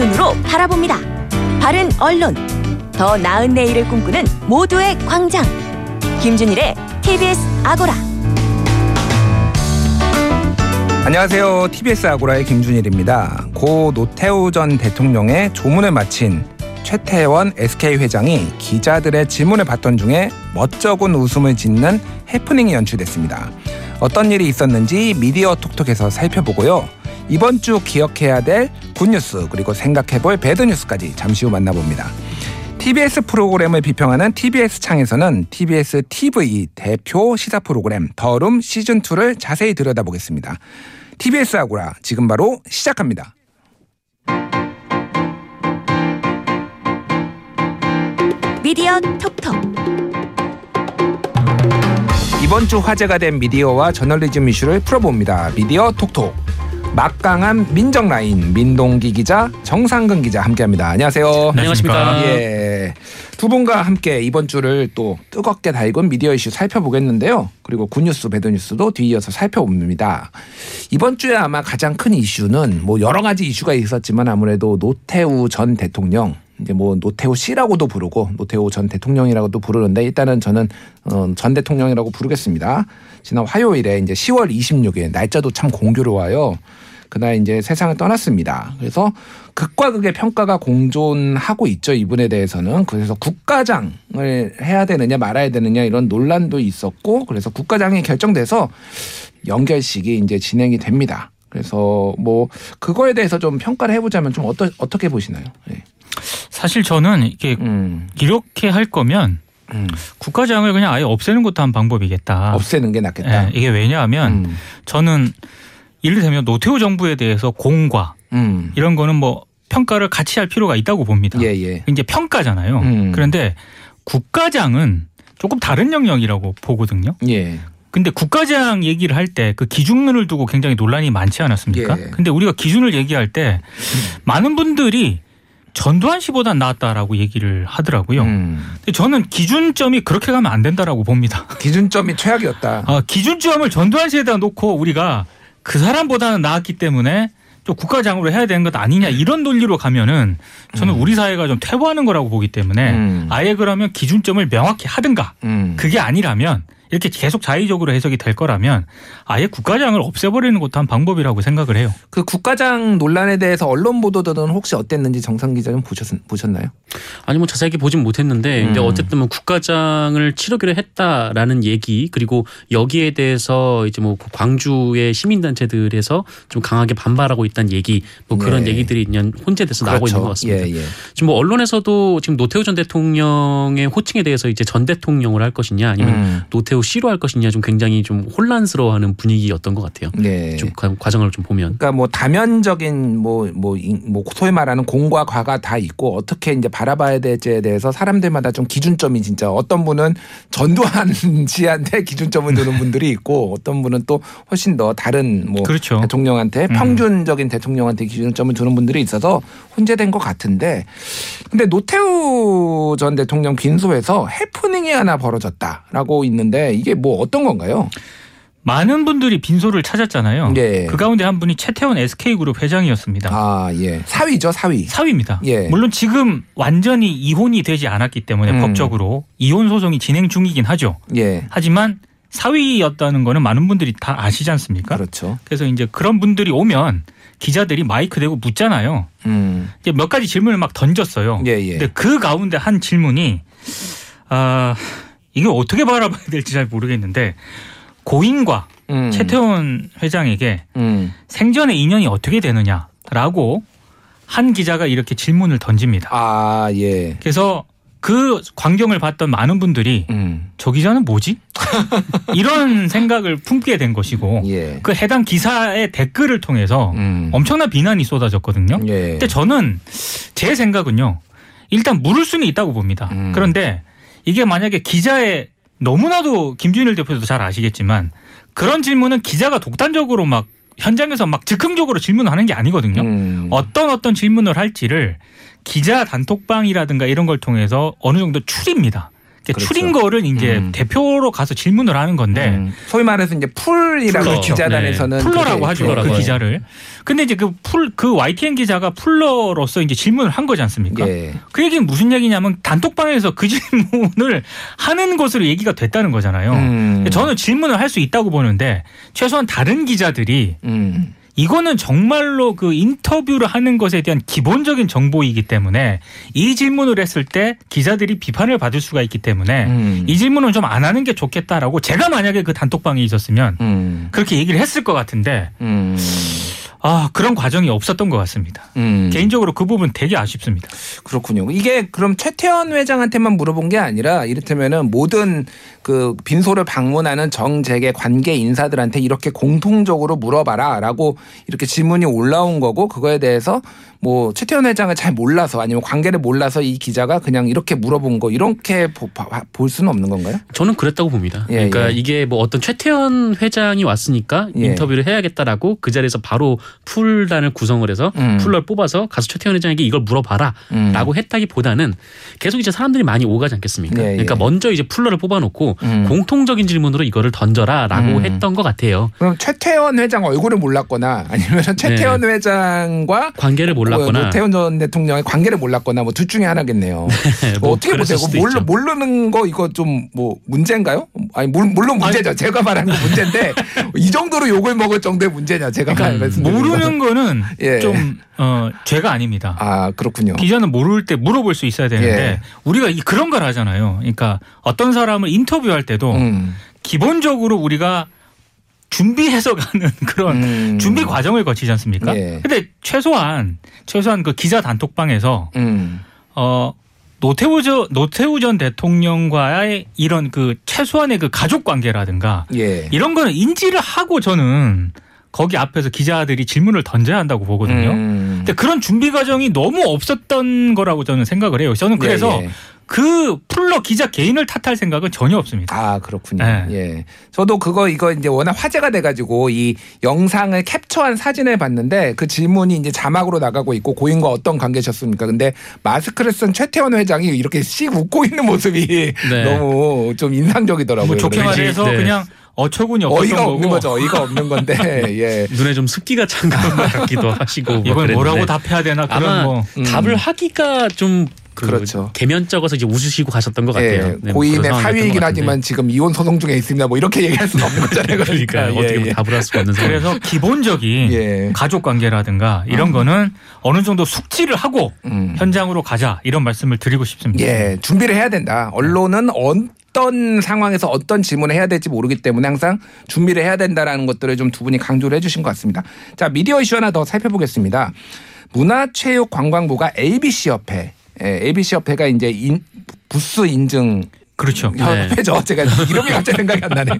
눈으로 바라봅니다. 바른 언론, 더 나은 내일을 꿈꾸는 모두의 광장. 김준일의 TBS 아고라. 안녕하세요. TBS 아고라의 김준일입니다. 고 노태우 전 대통령의 조문을 마친 최태원 SK 회장이 기자들의 질문을 받던 중에 멋쩍은 웃음을 짓는 해프닝이 연출됐습니다. 어떤 일이 있었는지 미디어 톡톡에서 살펴보고요. 이번 주 기억해야 될 굿뉴스 그리고 생각해볼 배드뉴스까지 잠시 후 만나봅니다. TBS 프로그램을 비평하는 TBS 창에서는 TBS TV 대표 시사 프로그램 더룸 시즌 2를 자세히 들여다보겠습니다. TBS 아고라 지금 바로 시작합니다. 미디어 톡톡. 이번 주 화제가 된 미디어와 저널리즘 이슈를 풀어봅니다. 미디어 톡톡. 막강한 민정 라인 민동기 기자 정상근 기자 함께합니다. 안녕하세요. 안녕하십니까. 예, 두 분과 함께 이번 주를 또 뜨겁게 달군 미디어 이슈 살펴보겠는데요. 그리고 good news, bad news도 뒤이어서 살펴봅니다. 이번 주에 아마 가장 큰 이슈는 뭐 여러 가지 이슈가 있었지만 아무래도 노태우 전 대통령 이제 뭐 노태우 씨라고도 부르고 노태우 전 대통령이라고도 부르는데 일단은 저는 어, 전 대통령이라고 부르겠습니다. 지난 화요일에 이제 10월 26일 날짜도 참 공교로워요. 그날 이제 세상을 떠났습니다. 그래서 극과 극의 평가가 공존하고 있죠. 이분에 대해서는. 그래서 국가장을 해야 되느냐 말아야 되느냐 이런 논란도 있었고 그래서 국가장이 결정돼서 연결식이 이제 진행이 됩니다. 그래서 뭐 그거에 대해서 좀 평가를 해보자면 좀 어떠, 어떻게 보시나요? 네. 사실 저는 이게 음, 이렇게 할 거면 음. 국가장을 그냥 아예 없애는 것도 한 방법이겠다. 없애는 게 낫겠다. 예, 이게 왜냐하면 음, 저는 예를 들면 노태우 정부에 대해서 공과 음. 이런 거는 뭐 평가를 같이 할 필요가 있다고 봅니다. 예, 예. 이제 평가잖아요. 음. 그런데 국가장은 조금 다른 영역이라고 보거든요. 예. 근데 국가장 얘기를 할 때 그 기준을 두고 굉장히 논란이 많지 않았습니까? 예. 근데 우리가 기준을 얘기할 때 많은 분들이 전두환 씨보다 낫다라고 얘기를 하더라고요. 음. 근데 저는 기준점이 그렇게 가면 안 된다라고 봅니다. 기준점이 최악이었다. 아, 기준점을 전두환 씨에다 놓고 우리가 그 사람보다는 나았기 때문에 좀 국가장으로 해야 되는 것 아니냐 이런 논리로 가면은 저는 우리 사회가 좀 퇴보하는 거라고 보기 때문에 음. 아예 그러면 기준점을 명확히 하든가 음. 그게 아니라면 이렇게 계속 자의적으로 해석이 될 거라면 아예 국가장을 없애버리는 것도 한 방법이라고 생각을 해요. 그 국가장 논란에 대해서 언론 보도들은 혹시 어땠는지 정상 기자 좀 보셨, 보셨나요? 아니 뭐 자세하게 보진 못했는데 근데 음. 어쨌든 뭐 국가장을 치르기로 했다라는 얘기 그리고 여기에 대해서 이제 뭐 광주의 시민단체들에서 좀 강하게 반발하고 있다는 얘기 뭐 그런 네. 얘기들이 그냥 혼재돼서 나오고 있는 것 같습니다. 예, 예. 지금 뭐 언론에서도 지금 노태우 전 대통령의 호칭에 대해서 이제 전 대통령을 할 것이냐 아니면 음. 노태우 씨로 할 것이냐 좀 굉장히 좀 혼란스러워하는 분위기였던 것 같아요. 네. 좀 과- 과정을 좀 보면 그러니까 뭐 다면적인 뭐뭐 뭐 소위 말하는 공과 과가 다 있고 어떻게 이제 바라봐야 될지에 대해서 사람들마다 좀 기준점이 진짜 어떤 분은 전두환 씨한테 기준점을 두는 분들이 있고 어떤 분은 또 훨씬 더 다른 뭐 그렇죠. 대통령한테 음. 평균적인 대통령한테 기준점을 두는 분들이 있어서 혼재된 것 같은데 근데 노태우 전 대통령 빈소에서 해프닝이 하나 벌어졌다라고 있는데 이게 뭐 어떤 건가요? 많은 분들이 빈소를 찾았잖아요. 예. 그 가운데 한 분이 최태원 SK그룹 회장이었습니다. 아, 예. 사위죠, 사위. 사위입니다. 예. 물론 지금 완전히 이혼이 되지 않았기 때문에 음. 법적으로 이혼 소송이 진행 중이긴 하죠. 예. 하지만 사위였다는 거는 많은 분들이 다 아시지 않습니까? 그렇죠. 그래서 이제 그런 분들이 오면 기자들이 마이크 대고 묻잖아요. 음. 이제 몇 가지 질문을 막 던졌어요. 예, 예. 근데 그 가운데 한 질문이 아 이게 어떻게 바라봐야 될지 잘 모르겠는데 고인과 음. 최태원 회장에게 음. 생전의 인연이 어떻게 되느냐라고 한 기자가 이렇게 질문을 던집니다. 아, 예. 그래서 그 광경을 봤던 많은 분들이 음. 저 기자는 뭐지? 이런 생각을 품게 된 것이고 예. 그 해당 기사의 댓글을 통해서 음. 엄청난 비난이 쏟아졌거든요. 예. 근데 저는 제 생각은요. 일단 물을 수는 있다고 봅니다. 음. 그런데 이게 만약에 기자의 너무나도 김준일 대표도 잘 아시겠지만 그런 질문은 기자가 독단적으로 막 현장에서 막 즉흥적으로 질문하는 게 아니거든요. 음. 어떤 어떤 질문을 할지를 기자 단톡방이라든가 이런 걸 통해서 어느 정도 추립니다. 그렇죠. 추린 거를 이제 음. 대표로 가서 질문을 하는 건데 음, 소위 말해서 이제 풀이라고 풀러. 기자단에서는 풀러라고 그렇게 하죠 풀러라고 그 하죠. 기자를. 근데 이제 그풀그 YTN 기자가 풀러로서 이제 질문을 한 거지 않습니까? 예. 그 얘기는 무슨 얘기냐면 단톡방에서 그 질문을 하는 것으로 얘기가 됐다는 거잖아요. 음. 저는 질문을 할 수 있다고 보는데 최소한 다른 기자들이 음. 이거는 정말로 그 인터뷰를 하는 것에 대한 기본적인 정보이기 때문에 이 질문을 했을 때 기자들이 비판을 받을 수가 있기 때문에 음. 이 질문은 좀 안 하는 게 좋겠다라고 제가 만약에 그 단톡방에 있었으면 음. 그렇게 얘기를 했을 것 같은데 음. 아 그런 과정이 없었던 것 같습니다. 음. 개인적으로 그 부분 되게 아쉽습니다. 그렇군요. 이게 그럼 최태원 회장한테만 물어본 게 아니라 이를테면은 모든 그 빈소를 방문하는 정재계 관계 인사들한테 이렇게 공통적으로 물어봐라라고 이렇게 질문이 올라온 거고 그거에 대해서 뭐 최태원 회장을 잘 몰라서 아니면 관계를 몰라서 이 기자가 그냥 이렇게 물어본 거 이렇게 보- 봐- 볼 수는 없는 건가요? 저는 그랬다고 봅니다. 예, 그러니까 예. 이게 뭐 어떤 최태원 회장이 왔으니까 예. 인터뷰를 해야겠다라고 그 자리에서 바로 풀단을 구성을 해서 음. 풀러를 뽑아서 가서 최태원 회장에게 이걸 물어봐라라고 음. 했다기보다는 계속 이제 사람들이 많이 오가지 않겠습니까? 예, 예. 그러니까 먼저 이제 풀러를 뽑아놓고 음. 공통적인 질문으로 이거를 던져라라고 음. 했던 것 같아요. 그럼 최태원 회장 얼굴을 몰랐거나 아니면 최태원 회장과 관계를 뭐 몰랐거나 노태원 전 대통령의 관계를 몰랐거나 뭐 둘 중에 하나겠네요. 뭐 어떻게 그랬을 보세요? 모르, 있죠. 모르는 거 이거 좀 뭐 문제인가요? 아니 물- 물론 문제죠. 제가 말하는 거 문제인데 이 정도로 욕을 먹을 정도의 문제냐 제가 그러니까 모르는 거는 예. 좀 어, 죄가 아닙니다. 아 그렇군요. 기자는 모를 때 물어볼 수 있어야 되는데 예. 우리가 이- 그런 걸 하잖아요. 그러니까 어떤 사람을 인터뷰할 때도 음. 기본적으로 우리가 준비해서 가는 그런 음. 준비 과정을 거치지 않습니까? 예. 근데 최소한 최소한 그 기자 단톡방에서 음. 어 노태우 전 노태우 전 대통령과의 이런 그 최소한의 그 가족 관계라든가 예. 이런 거는 인지를 하고 저는 거기 앞에서 기자들이 질문을 던져야 한다고 보거든요. 음. 근데 그런 준비 과정이 너무 없었던 거라고 저는 생각을 해요. 저는 그래서 예, 예. 그 풀러 기자 개인을 탓할 생각은 전혀 없습니다. 아 그렇군요. 네. 예. 저도 그거 이거 이제 워낙 화제가 돼가지고 이 영상을 캡처한 사진을 봤는데 그 질문이 이제 자막으로 나가고 있고 고인과 어떤 관계셨습니까? 근데 마스크를 쓴 최태원 회장이 이렇게 씩 웃고 있는 모습이 네. 너무 좀 인상적이더라고요. 뭐 좋게 그래서 말해서 네. 그냥 어처구니 없었던 어이가 거고 없는 거죠. 어이가 없는 건데 예. 눈에 좀 습기가 찬 것 같기도 하시고 뭐 이건 뭐라고 답해야 되나 그런 아마 뭐 음. 답을 하기가 좀 그 그렇죠. 개면적어서 이제 웃으시고 가셨던 것 같아요. 예, 네, 뭐 고인의 사위이긴. 하지만 지금 이혼 소송 중에 있습니다. 뭐 이렇게 얘기할 수는 없는 거잖아요. 그러니까 그러니까 어떻게 예, 뭐 예. 답을 할 수가 없는 상황. 그래서 기본적인 예. 가족 관계라든가 이런 거는 어느 정도 숙지를 하고 음. 현장으로 가자 이런 말씀을 드리고 싶습니다. 예, 준비를 해야 된다. 언론은 어떤 상황에서 어떤 질문을 해야 될지 모르기 때문에 항상 준비를 해야 된다라는 것들을 좀 두 분이 강조를 해주신 것 같습니다. 자, 미디어 이슈 하나 더 살펴보겠습니다. 문화체육관광부가 ABC 협회, 예, ABC 협회가 이제 인, 부스 인증 그렇죠. 협회죠. 제가 이름이 갑자기 생각이 안 나네.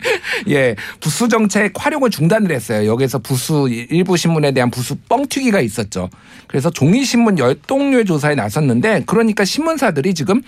예. 부수 정책 활용을 중단을 했어요. 여기서 부수 일부 신문에 대한 부수 뻥튀기가 있었죠. 그래서 종이 신문 열동률 조사에 나섰는데 그러니까 신문사들이 지금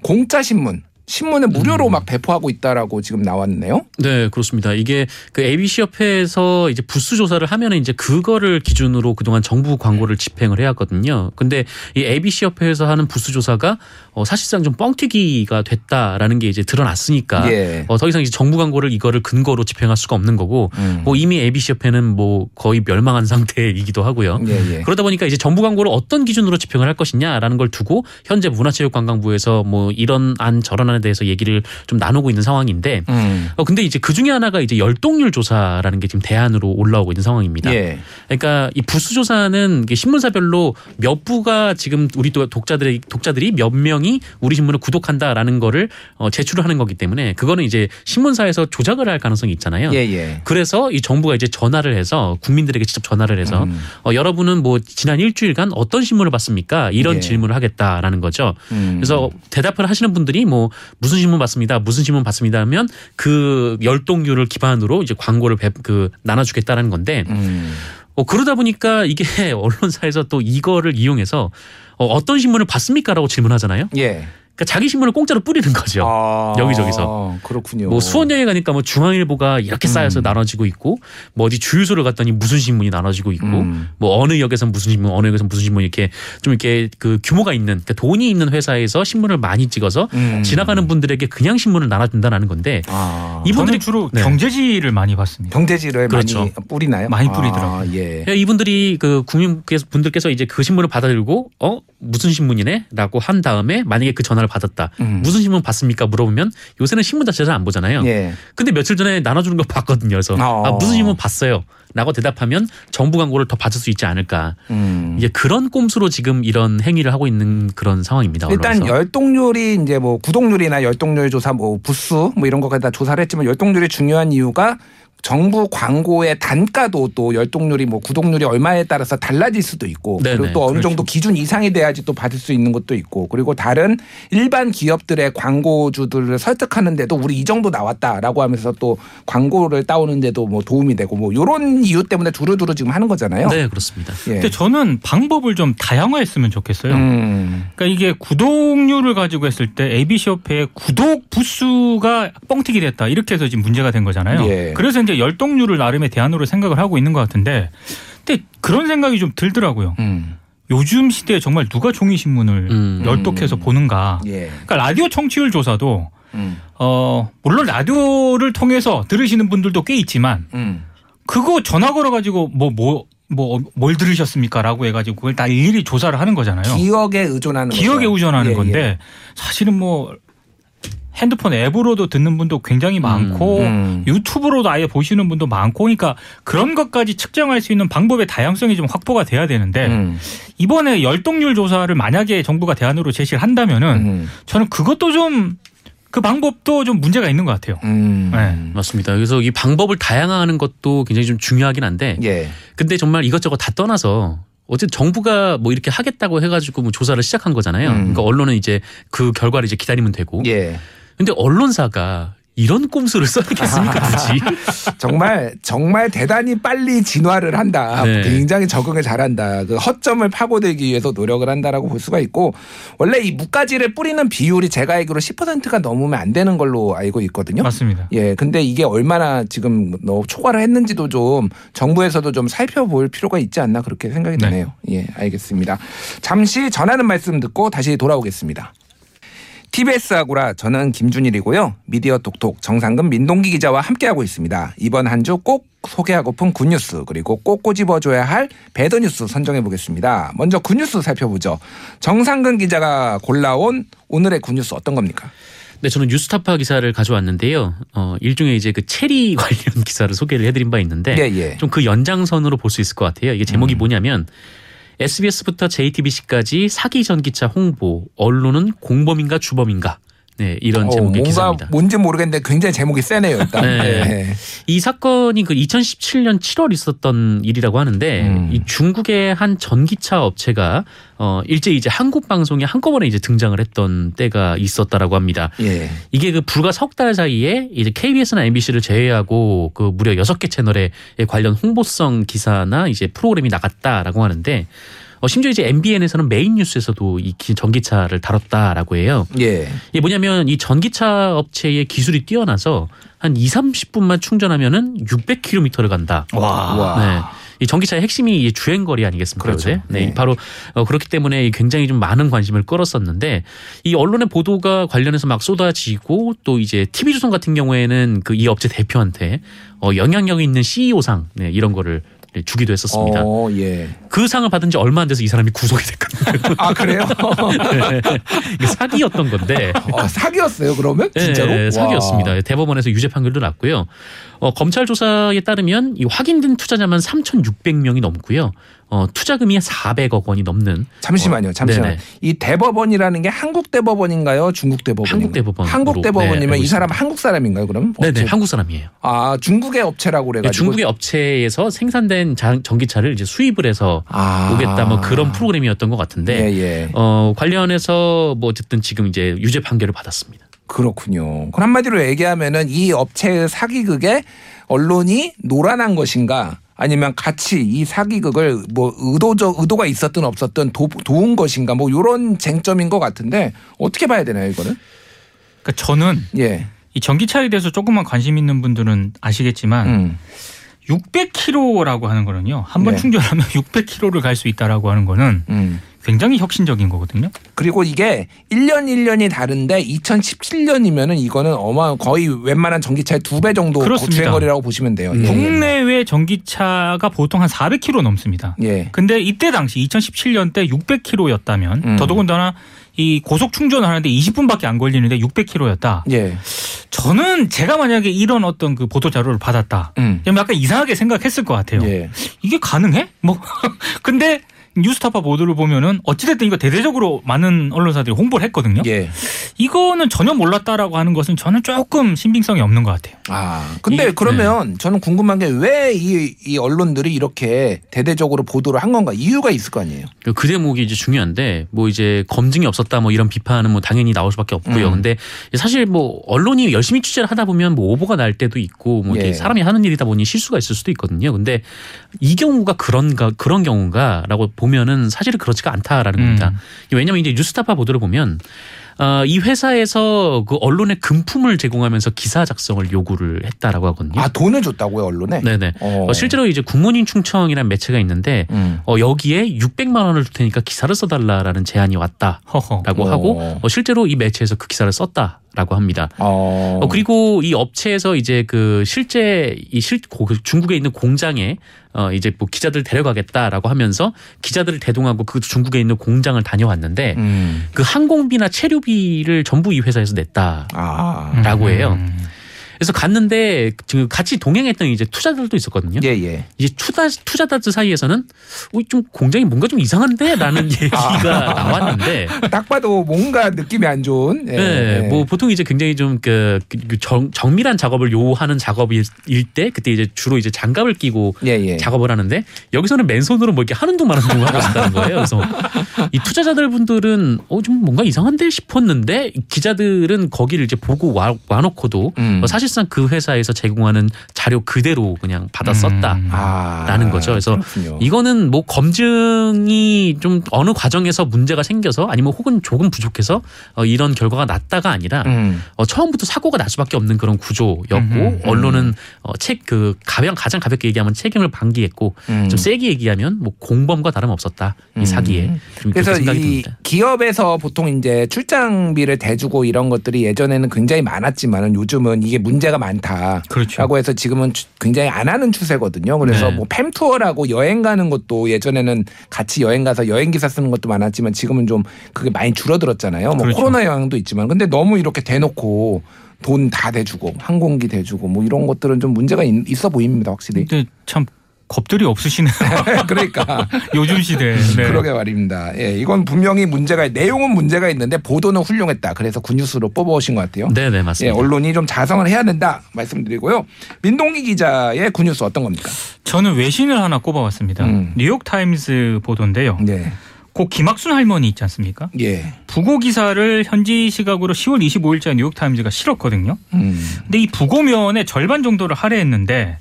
공짜 신문 신문을 무료로 막 배포하고 있다라고 지금 나왔네요. 네, 그렇습니다. 이게 그 ABC 협회에서 이제 부수 조사를 하면은 이제 그거를 기준으로 그동안 정부 광고를 집행을 해왔거든요. 근데 이 ABC 협회에서 하는 부수 조사가 어 사실상 좀 뻥튀기가 됐다라는 게 이제 드러났으니까 예. 어 더 이상 이제 정부 광고를 이거를 근거로 집행할 수가 없는 거고 음. 뭐 이미 ABC 협회는 뭐 거의 멸망한 상태이기도 하고요. 예, 예. 그러다 보니까 이제 정부 광고를 어떤 기준으로 집행을 할 것이냐라는 걸 두고 현재 문화체육관광부에서 뭐 이런 안 저런 안에 대해서 얘기를 좀 나누고 있는 상황인데 음. 어 근데 이제 그 중에 하나가 이제 열동률 조사라는 게 지금 대안으로 올라오고 있는 상황입니다. 예. 그러니까 이 부수 조사는 신문사별로 몇 부가 지금 우리 또 독자들이 독자들이 몇 명이 우리 신문을 구독한다라는 거를 어 제출을 하는 거기 때문에 그거는 이제 신문사에서 조작을 할 가능성이 있잖아요. 예, 예. 그래서 이 정부가 이제 전화를 해서 국민들에게 직접 전화를 해서 음. 어, 여러분은 뭐 지난 일주일간 어떤 신문을 봤습니까? 이런 예. 질문을 하겠다라는 거죠. 음. 그래서 대답을 하시는 분들이 뭐 무슨 신문 봤습니다, 무슨 신문 봤습니다 하면 그 열동률을 기반으로 이제 광고를 배- 그 나눠주겠다라는 건데 음. 어, 그러다 보니까 이게 언론사에서 또 이거를 이용해서 어, 어떤 신문을 봤습니까라고 질문하잖아요. 예. 그러니까 자기 신문을 공짜로 뿌리는 거죠. 아, 여기저기서. 그렇군요. 뭐 수원여행 가니까 뭐 중앙일보가 이렇게 쌓여서 음. 나눠지고 있고 뭐 어디 주유소를 갔더니 무슨 신문이 나눠지고 있고 음. 뭐 어느 역에선 무슨 신문 어느 역에선 무슨 신문 이렇게 좀 이렇게 그 규모가 있는 그러니까 돈이 있는 회사에서 신문을 많이 찍어서 음. 지나가는 분들에게 그냥 신문을 나눠준다는 건데 아, 이분들이 저는 주로 네. 경제지를 많이 봤습니다. 경제지를 그렇죠. 많이 뿌리나요? 많이 아, 뿌리더라고요. 예. 그러니까 이분들이 그 국민께서 분들께서 이제 그 신문을 받아들고 어 무슨 신문이네라고 한 다음에 만약에 그 전화를 받았다 음. 무슨 신문 봤습니까 물어보면 요새는 신문 자체를 안 보잖아요. 예. 근데 며칠 전에 나눠주는 거 봤거든요. 그래서 어. 아, 무슨 신문 봤어요. 라고 대답하면 정부 광고를 더 받을 수 있지 않을까. 음. 이제 그런 꼼수로 지금 이런 행위를 하고 있는 그런 상황입니다. 일단 언론에서. 열동률이 이제 뭐 구독률이나 열동률 조사 뭐 부수 뭐 이런 것까지 다 조사를 했지만 열동률이 중요한 이유가 정부 광고의 단가도 또 열동률이 뭐 구독률이 얼마에 따라서 달라질 수도 있고 네네, 그리고 또 어느 그렇죠. 정도 기준 이상이 돼야지 또 받을 수 있는 것도 있고 그리고 다른 일반 기업들의 광고주들을 설득하는데도 우리 이 정도 나왔다라고 하면서 또 광고를 따오는데도 뭐 도움이 되고 뭐 이런 이유 때문에 두루두루 지금 하는 거잖아요. 네 그렇습니다. 예. 근데 저는 방법을 좀 다양화했으면 좋겠어요. 음. 그러니까 이게 구독률을 가지고 했을 때 ABC 협회의 구독 부수가 뻥튀기 됐다 이렇게 해서 지금 문제가 된 거잖아요. 예. 그래서 이제 열동률을 나름의 대안으로 생각을 하고 있는 것 같은데, 근데 그런 생각이 좀 들더라고요. 음. 요즘 시대에 정말 누가 종이 신문을 음. 열독해서 보는가? 예. 그러니까 라디오 청취율 조사도 음. 어 물론 라디오를 통해서 들으시는 분들도 꽤 있지만 음. 그거 전화 걸어 가지고 뭐 뭐 뭐 뭘 들으셨습니까라고 해가지고 그걸 다 일일이 조사를 하는 거잖아요. 기억에 의존하는 기억에 거죠. 의존하는 예, 건데 예. 사실은 뭐 핸드폰 앱으로도 듣는 분도 굉장히 많고 음. 유튜브로도 아예 보시는 분도 많고 그러니까 그런 것까지 측정할 수 있는 방법의 다양성이 좀 확보가 돼야 되는데 음. 이번에 열동률 조사를 만약에 정부가 대안으로 제시를 한다면은 음. 저는 그것도 좀그 방법도 좀 문제가 있는 것 같아요. 음. 네. 맞습니다. 그래서 이 방법을 다양화하는 것도 굉장히 좀 중요하긴 한데 예. 근데 정말 이것저것 다 떠나서 어쨌든 정부가 뭐 이렇게 하겠다고 해가지고 뭐 조사를 시작한 거잖아요. 음. 그러니까 언론은 이제 그 결과를 이제 기다리면 되고. 예. 근데 언론사가 이런 꼼수를 써야겠습니까 굳이? 정말 정말 대단히 빨리 진화를 한다. 네. 굉장히 적응을 잘한다. 그 허점을 파고들기 위해서 노력을 한다라고 볼 수가 있고 원래 이 무가지를 뿌리는 비율이 제가 알기로 10%가 넘으면 안 되는 걸로 알고 있거든요. 맞습니다. 예, 근데 이게 얼마나 지금 너 초과를 했는지도 좀 정부에서도 좀 살펴볼 필요가 있지 않나 그렇게 생각이 네. 드네요. 예, 알겠습니다. 잠시 전하는 말씀 듣고 다시 돌아오겠습니다. TBS 아고라 저는 김준일이고요. 미디어 톡톡 정상근 민동기 기자와 함께하고 있습니다. 이번 한 주 꼭 소개하고픈 good news 그리고 꼭 꼬집어줘야 할 bad news 선정해 보겠습니다. 먼저 good news 살펴보죠. 정상근 기자가 골라온 오늘의 good news 어떤 겁니까? 네, 저는 뉴스타파 기사를 가져왔는데요. 어, 일종의 이제 그 체리 관련 기사를 소개를 해드린 바 있는데 예, 예. 좀그 연장선으로 볼 수 있을 것 같아요. 이게 제목이 음. 뭐냐면 SBS부터 JTBC까지 사기 전기차 홍보 언론은 공범인가 주범인가 네, 이런 어, 제목의 기사입니다. 뭔지 모르겠는데 굉장히 제목이 세네요 일단. 네. 예. 이 사건이 그 2017년 7월 있었던 일이라고 하는데 음. 이 중국의 한 전기차 업체가 어 일제 이제 한국 방송에 한꺼번에 이제 등장을 했던 때가 있었다라고 합니다. 예. 이게 그 불과 석 달 사이에 이제 KBS나 MBC를 제외하고 그 무려 여섯 개 채널에 관련 홍보성 기사나 이제 프로그램이 나갔다라고 하는데 어 심지어 이제 MBN에서는 메인 뉴스에서도 이 기- 전기차를 다뤘다라고 해요. 예. 이게 뭐냐면 이 전기차 업체의 기술이 뛰어나서 한 2, 30분만 충전하면은 600km를 간다. 와. 와. 네. 이 전기차의 핵심이 이 주행 거리 아니겠습니까? 그렇죠. 네. 네. 바로 어, 그렇기 때문에 굉장히 좀 많은 관심을 끌었었는데 이 언론의 보도가 관련해서 막 쏟아지고 또 이제 TV조선 같은 경우에는 그 이 업체 대표한테 어, 영향력 있는 CEO상 네, 이런 거를 네, 주기도 했었습니다. 어, 예. 그 상을 받은 지 얼마 안 돼서 이 사람이 구속이 됐거든요. 아 그래요? 이게 사기였던 건데 어, 사기였어요 그러면 진짜로? 네, 와. 사기였습니다. 대법원에서 유죄 판결도 났고요. 어, 검찰 조사에 따르면 이 확인된 투자자만 3,600명이 넘고요. 어, 투자금이 400억 원이 넘는 잠시만요, 잠시만요. 네네. 이 대법원이라는 게 한국 대법원인가요? 중국 대법원인가요? 한국 대법원으로, 한국 네, 대법원이면 알고 이 사람 한국 사람인가요? 그럼? 네네 업체? 한국 사람이에요. 아 중국의 업체라고 그래 가지고. 중국의 업체에서 생산된 자- 전기차를 이제 수입을 해서 아. 오겠다 뭐 그런 프로그램이었던 것 같은데 예, 예. 어, 관련해서 뭐 어쨌든 지금 이제 유죄 판결을 받았습니다. 그렇군요. 그럼 한마디로 얘기하면은 이 업체의 사기극에 언론이 노란한 것인가 아니면 같이 이 사기극을 뭐 의도적 의도가 있었든 없었든 도, 도운 것인가 뭐 이런 쟁점인 것 같은데 어떻게 봐야 되나요 이거는? 그러니까 저는 예. 이 전기차에 대해서 조금만 관심 있는 분들은 아시겠지만 음. 600km라고 하는 거는요. 한번 네. 충전하면 600km를 갈 수 있다라고 하는 거는 음. 굉장히 혁신적인 거거든요. 그리고 이게 1년 1년이 다른데 2017년이면은 이거는 어마 거의 웬만한 전기차의 두 배 정도 그렇습니다. 주행거리라고 보시면 돼요. 예. 국내외 전기차가 보통 한 400km 넘습니다. 예. 근데 이때 당시 2017년 때 600km였다면 음. 더더군다나 이 고속 충전을 하는데 20분밖에 안 걸리는데 600km였다. 예. 저는 제가 만약에 이런 어떤 그 보도 자료를 받았다. 음. 그럼 약간 이상하게 생각했을 것 같아요. 예. 이게 가능해? 뭐 근데 뉴스타파 보도를 보면은 어찌됐든 이거 대대적으로 많은 언론사들이 홍보를 했거든요. 예. 이거는 전혀 몰랐다라고 하는 것은 저는 조금 신빙성이 없는 것 같아요. 아, 근데 이- 그러면 저는 궁금한 게 왜 이 이 언론들이 이렇게 대대적으로 보도를 한 건가? 이유가 있을 거 아니에요. 그 대목이 이제 중요한데 뭐 이제 검증이 없었다 뭐 이런 비판은 뭐 당연히 나올 수밖에 없고요. 음. 근데 사실 뭐 언론이 열심히 취재를 하다 보면 뭐 오보가 날 때도 있고 뭐 이게 예. 사람이 하는 일이다 보니 실수가 있을 수도 있거든요. 근데 이 경우가 그런가 그런 경우가라고 보면 은 사실은 그렇지가 않다라는 겁니다. 음. 왜냐하면 이제 뉴스타파 보도를 보면 어, 이 회사에서 그 언론에 금품을 제공하면서 기사 작성을 요구를 했다라고 하거든요. 아, 돈을 줬다고요, 언론에? 네네. 어. 어, 실제로 이제 굿모닝 충청이라는 매체가 있는데 음. 어, 여기에 600만 원을 줄 테니까 기사를 써달라라는 제안이 왔다라고. 어. 하고 어, 실제로 이 매체에서 그 기사를 썼다 라고 합니다. 어. 어, 그리고 이 업체에서 이제 그 실제 이 실, 중국에 있는 공장에 어, 이제 뭐 기자들 데려가겠다라고 하면서 기자들을 대동하고 그 중국에 있는 공장을 다녀왔는데 음. 그 항공비나 체류비를 전부 이 회사에서 냈다. 아. 라고 해요. 음. 그래서 갔는데 지금 같이 동행했던 이제 투자들도 있었거든요. 예, 예. 이제 투자 투자자들 사이에서는 어, 좀 공장이 뭔가 좀 이상한데라는 얘기가 나왔는데 딱 봐도 뭔가 느낌이 안 좋은. 예. 네, 뭐 보통 이제 굉장히 좀그 정, 정밀한 작업을 요하는 작업일 때 그때 이제 주로 이제 장갑을 끼고 예, 예. 작업을 하는데 여기서는 맨손으로 뭐 이렇게 하는 둥 마는 둥 하고 있다는 거예요. 그래서 이 투자자들 분들은 어 좀 뭔가 이상한데 싶었는데 기자들은 거기를 이제 보고 와, 와놓고도 음. 어, 사실상 그 회사에서 제공하는 자료 그대로 그냥 받아 썼다. 음. 아. 라는 거죠. 그래서 그렇군요. 이거는 뭐 검증이 좀 어느 과정에서 문제가 생겨서 아니면 혹은 조금 부족해서 어, 이런 결과가 났다가 아니라 음. 어, 처음부터 사고가 날 수밖에 없는 그런 구조였고 음흠. 언론은 어, 책그 가장 가장 가볍게 얘기하면 책임을 방기했고 음. 좀 세게 얘기하면 뭐 공범과 다름 없었다 이 음. 사기에 그래서 생각이 이 듭니다. 기업에서 보통 이제 출장비를 대주고 이런 것들이 예전에는 굉장히 많았지만은 요즘은 이게 문제 가 많다. 그렇죠. 라고 해서 지금은 추- 굉장히 안 하는 추세거든요. 그래서 네. 뭐 팸투어라고 여행 가는 것도 예전에는 같이 여행 가서 여행 기사 쓰는 것도 많았지만 지금은 좀 그게 많이 줄어들었잖아요. 뭐 그렇죠. 코로나 영향도 있지만 근데 너무 이렇게 대놓고 돈 다 대주고 항공기 대주고 뭐 이런 것들은 좀 문제가 있- 있어 보입니다. 확실히. 근데 참 겁들이 없으시네요. 그러니까 요즘 시대에. 네. 그러게 말입니다. 예, 이건 분명히 문제가 내용은 문제가 있는데 보도는 훌륭했다. 그래서 굿뉴스로 뽑아오신 것 같아요. 네네 예, 맞습니다. 언론이 좀 자성을 해야 된다 말씀드리고요. 민동기 기자의 굿뉴스 어떤 겁니까? 저는 외신을 하나 꼽아왔습니다. 음. 뉴욕 타임스 보도인데요. 네, 고 김학순 할머니 있지 않습니까? 예, 부고 기사를 현지 시각으로 10월 25일자 뉴욕 타임즈가 실었거든요. 음, 근데 이 부고면의 절반 정도를 할애했는데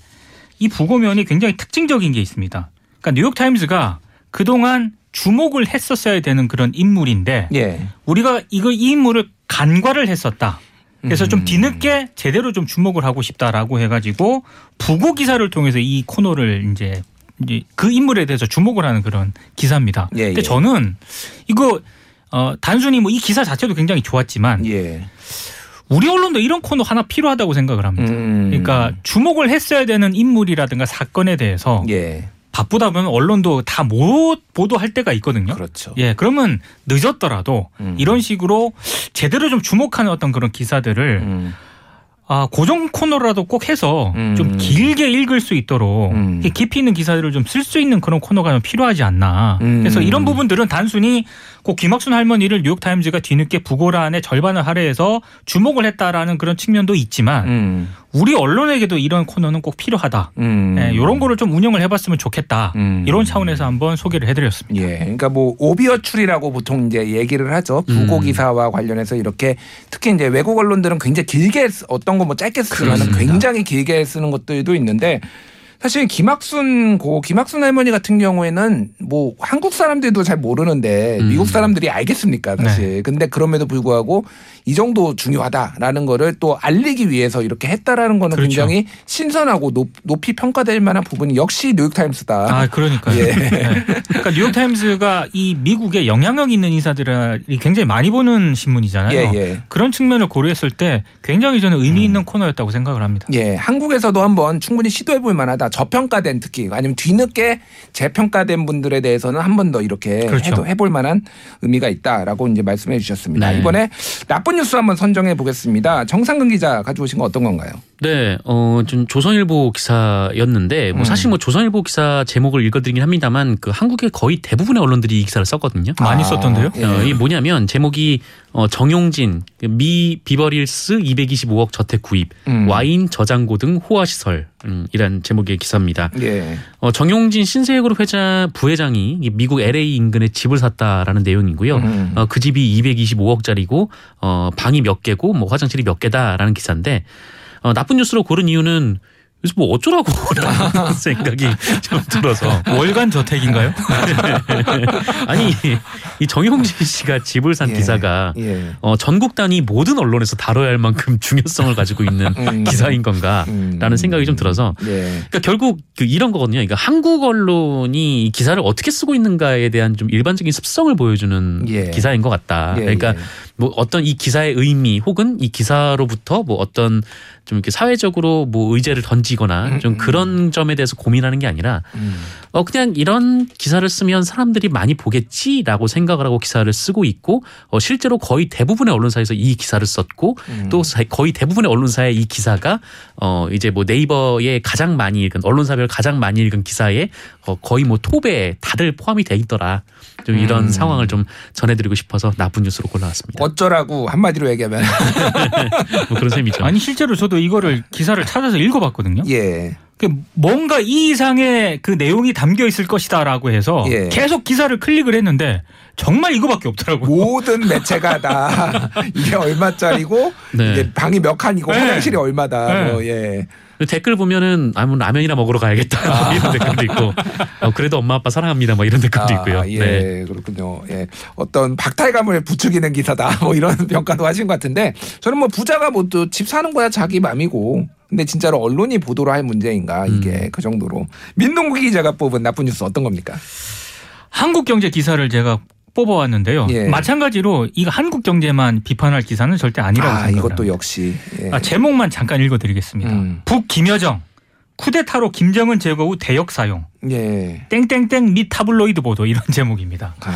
이 부고면이 굉장히 특징적인 게 있습니다. 그러니까 뉴욕 타임즈가 그동안 주목을 했었어야 되는 그런 인물인데 예, 우리가 이거 이 인물을 간과를 했었다. 그래서 좀 음. 뒤늦게 제대로 좀 주목을 하고 싶다라고 해가지고 부고 기사를 통해서 이 코너를 이제 이제 그 인물에 대해서 주목을 하는 그런 기사입니다. 예, 근데 예. 저는 이거 어 단순히 뭐 이 기사 자체도 굉장히 좋았지만 예, 우리 언론도 이런 코너 하나 필요하다고 생각을 합니다. 음, 그러니까 주목을 했어야 되는 인물이라든가 사건에 대해서 예, 바쁘다 보면 언론도 다 못 보도할 때가 있거든요. 그렇죠. 예, 그러면 늦었더라도 음. 이런 식으로 제대로 좀 주목하는 어떤 그런 기사들을 음, 아, 고정 코너라도 꼭 해서 음. 좀 길게 읽을 수 있도록 음. 깊이 있는 기사들을 좀 쓸 수 있는 그런 코너가 좀 필요하지 않나. 음. 그래서 이런 부분들은 단순히 꼭 김학순 할머니를 뉴욕타임즈가 뒤늦게 부고란의 절반을 할애해서 주목을 했다라는 그런 측면도 있지만 음, 우리 언론에게도 이런 코너는 꼭 필요하다. 음, 예, 이런 거를 좀 운영을 해봤으면 좋겠다. 음. 이런 차원에서 한번 소개를 해드렸습니다. 예, 그러니까 뭐 오비어출이라고 보통 이제 얘기를 하죠. 부고 음. 기사와 관련해서 이렇게 특히 이제 외국 언론들은 굉장히 길게 쓰- 어떤 거 뭐 짧게 쓰지만. 굉장히 길게 쓰는 것들도 있는데 사실 김학순 고 김학순 할머니 같은 경우에는 뭐 한국 사람들도 잘 모르는데 음. 미국 사람들이 알겠습니까 사실. 네. 근데 그럼에도 불구하고 이 정도 중요하다라는 거를 또 알리기 위해서 이렇게 했다라는 거는 그렇죠. 굉장히 신선하고 높, 높이 평가될 만한 부분이 역시 뉴욕타임스다. 아, 그러니까요. 예. 네. 그러니까 뉴욕타임스가 이 미국에 영향력 있는 인사들이 굉장히 많이 보는 신문이잖아요. 예, 예. 그런 측면을 고려했을 때 굉장히 저는 의미 있는 코너였다고 생각을 합니다. 예, 한국에서도 한번 충분히 시도해 볼 만하다. 저평가된 특히 아니면 뒤늦게 재평가된 분들에 대해서는 한 번 더 이렇게 그렇죠. 해도 해볼 만한 의미가 있다라고 이제 말씀해 주셨습니다. 네. 이번에 나쁜 뉴스 한번 선정해 보겠습니다. 정상근 기자 가져오신 거 어떤 건가요? 네, 어, 좀 조선일보 기사였는데, 뭐 음. 사실 뭐 조선일보 기사 제목을 읽어드리긴 합니다만, 그 한국의 거의 대부분의 언론들이 이 기사를 썼거든요. 많이 아, 썼던데요? 예. 어, 이게 뭐냐면 제목이 어, 정용진 미 비버릴스 225억 저택 구입 음. 와인 저장고 등 호화 시설 음, 이란 제목의 기사입니다. 예. 어, 정용진 신세그룹 회장 부회장이 이 미국 LA 인근에 집을 샀다라는 내용이고요. 음. 어, 그 집이 225억짜리고 어, 방이 몇 개고 뭐 화장실이 몇 개다라는 기사인데 어, 나쁜 뉴스로 고른 이유는 그래서 뭐 어쩌라고 라는 생각이 좀 들어서 월간 저택인가요? 아니 이 정용진 씨가 집을 산 예. 기사가 예. 어, 전국 단위 모든 언론에서 다뤄야 할 만큼 중요성을 가지고 있는 음. 기사인 건가라는 음. 생각이 좀 들어서 예. 그러니까 결국 그 이런 거거든요. 그러니까 한국 언론이 이 기사를 어떻게 쓰고 있는가에 대한 좀 일반적인 습성을 보여주는 예. 기사인 것 같다. 예, 그러니까 예. 뭐 어떤 이 기사의 의미 혹은 이 기사로부터 뭐 어떤 좀 이렇게 사회적으로 뭐 의제를 던지거나 음, 좀 음. 그런 점에 대해서 고민하는 게 아니라 음. 어 그냥 이런 기사를 쓰면 사람들이 많이 보겠지라고 생각을 하고 기사를 쓰고 있고 어 실제로 거의 대부분의 언론사에서 이 기사를 썼고 음. 또 사- 거의 대부분의 언론사에 이 기사가 어 이제 뭐 네이버에 가장 많이 읽은 언론사별 가장 많이 읽은 기사에 어 거의 뭐 톱에 다들 포함이 돼 있더라. 좀 이런 음. 상황을 좀 전해드리고 싶어서 나쁜 뉴스로 골라왔습니다. 어쩌라고 한마디로 얘기하면 뭐 그런 셈이죠. 아니 실제로 저도 이거를 기사를 찾아서 읽어봤거든요. 예. 그 뭔가 이 이상의 그 내용이 담겨 있을 것이다라고 해서 예. 계속 기사를 클릭을 했는데 정말 이거밖에 없더라고요. 모든 매체가 다 이게 얼마짜리고 네. 이게 방이 몇 칸이고 네. 화장실이 얼마다 네. 뭐 예. 댓글 보면은 아, 뭐 라면이나 먹으러 가야겠다 뭐 이런 댓글도 있고 어, 그래도 엄마 아빠 사랑합니다 뭐 이런 댓글도 있고요. 예, 네. 그렇군요. 예. 어떤 박탈감을 부추기는 기사다. 뭐 이런 평가도 하신 것 같은데 저는 뭐 부자가 뭐또집 사는 거야 자기 맘이고. 근데 진짜로 언론이 보도를 할 문제인가 이게 음. 그 정도로 민동기 기자가 뽑은 나쁜 뉴스 어떤 겁니까? 한국 경제 기사를 제가 뽑아왔는데요. 예. 마찬가지로 이거 한국 경제만 비판할 기사는 절대 아니라고 아 생각합니다. 이것도 역시 예. 아, 제목만 잠깐 읽어드리겠습니다. 음. 북 김여정 쿠데타로 김정은 제거 후 대역 사용 예. 땡땡땡 및 타블로이드 보도 이런 제목입니다. 아,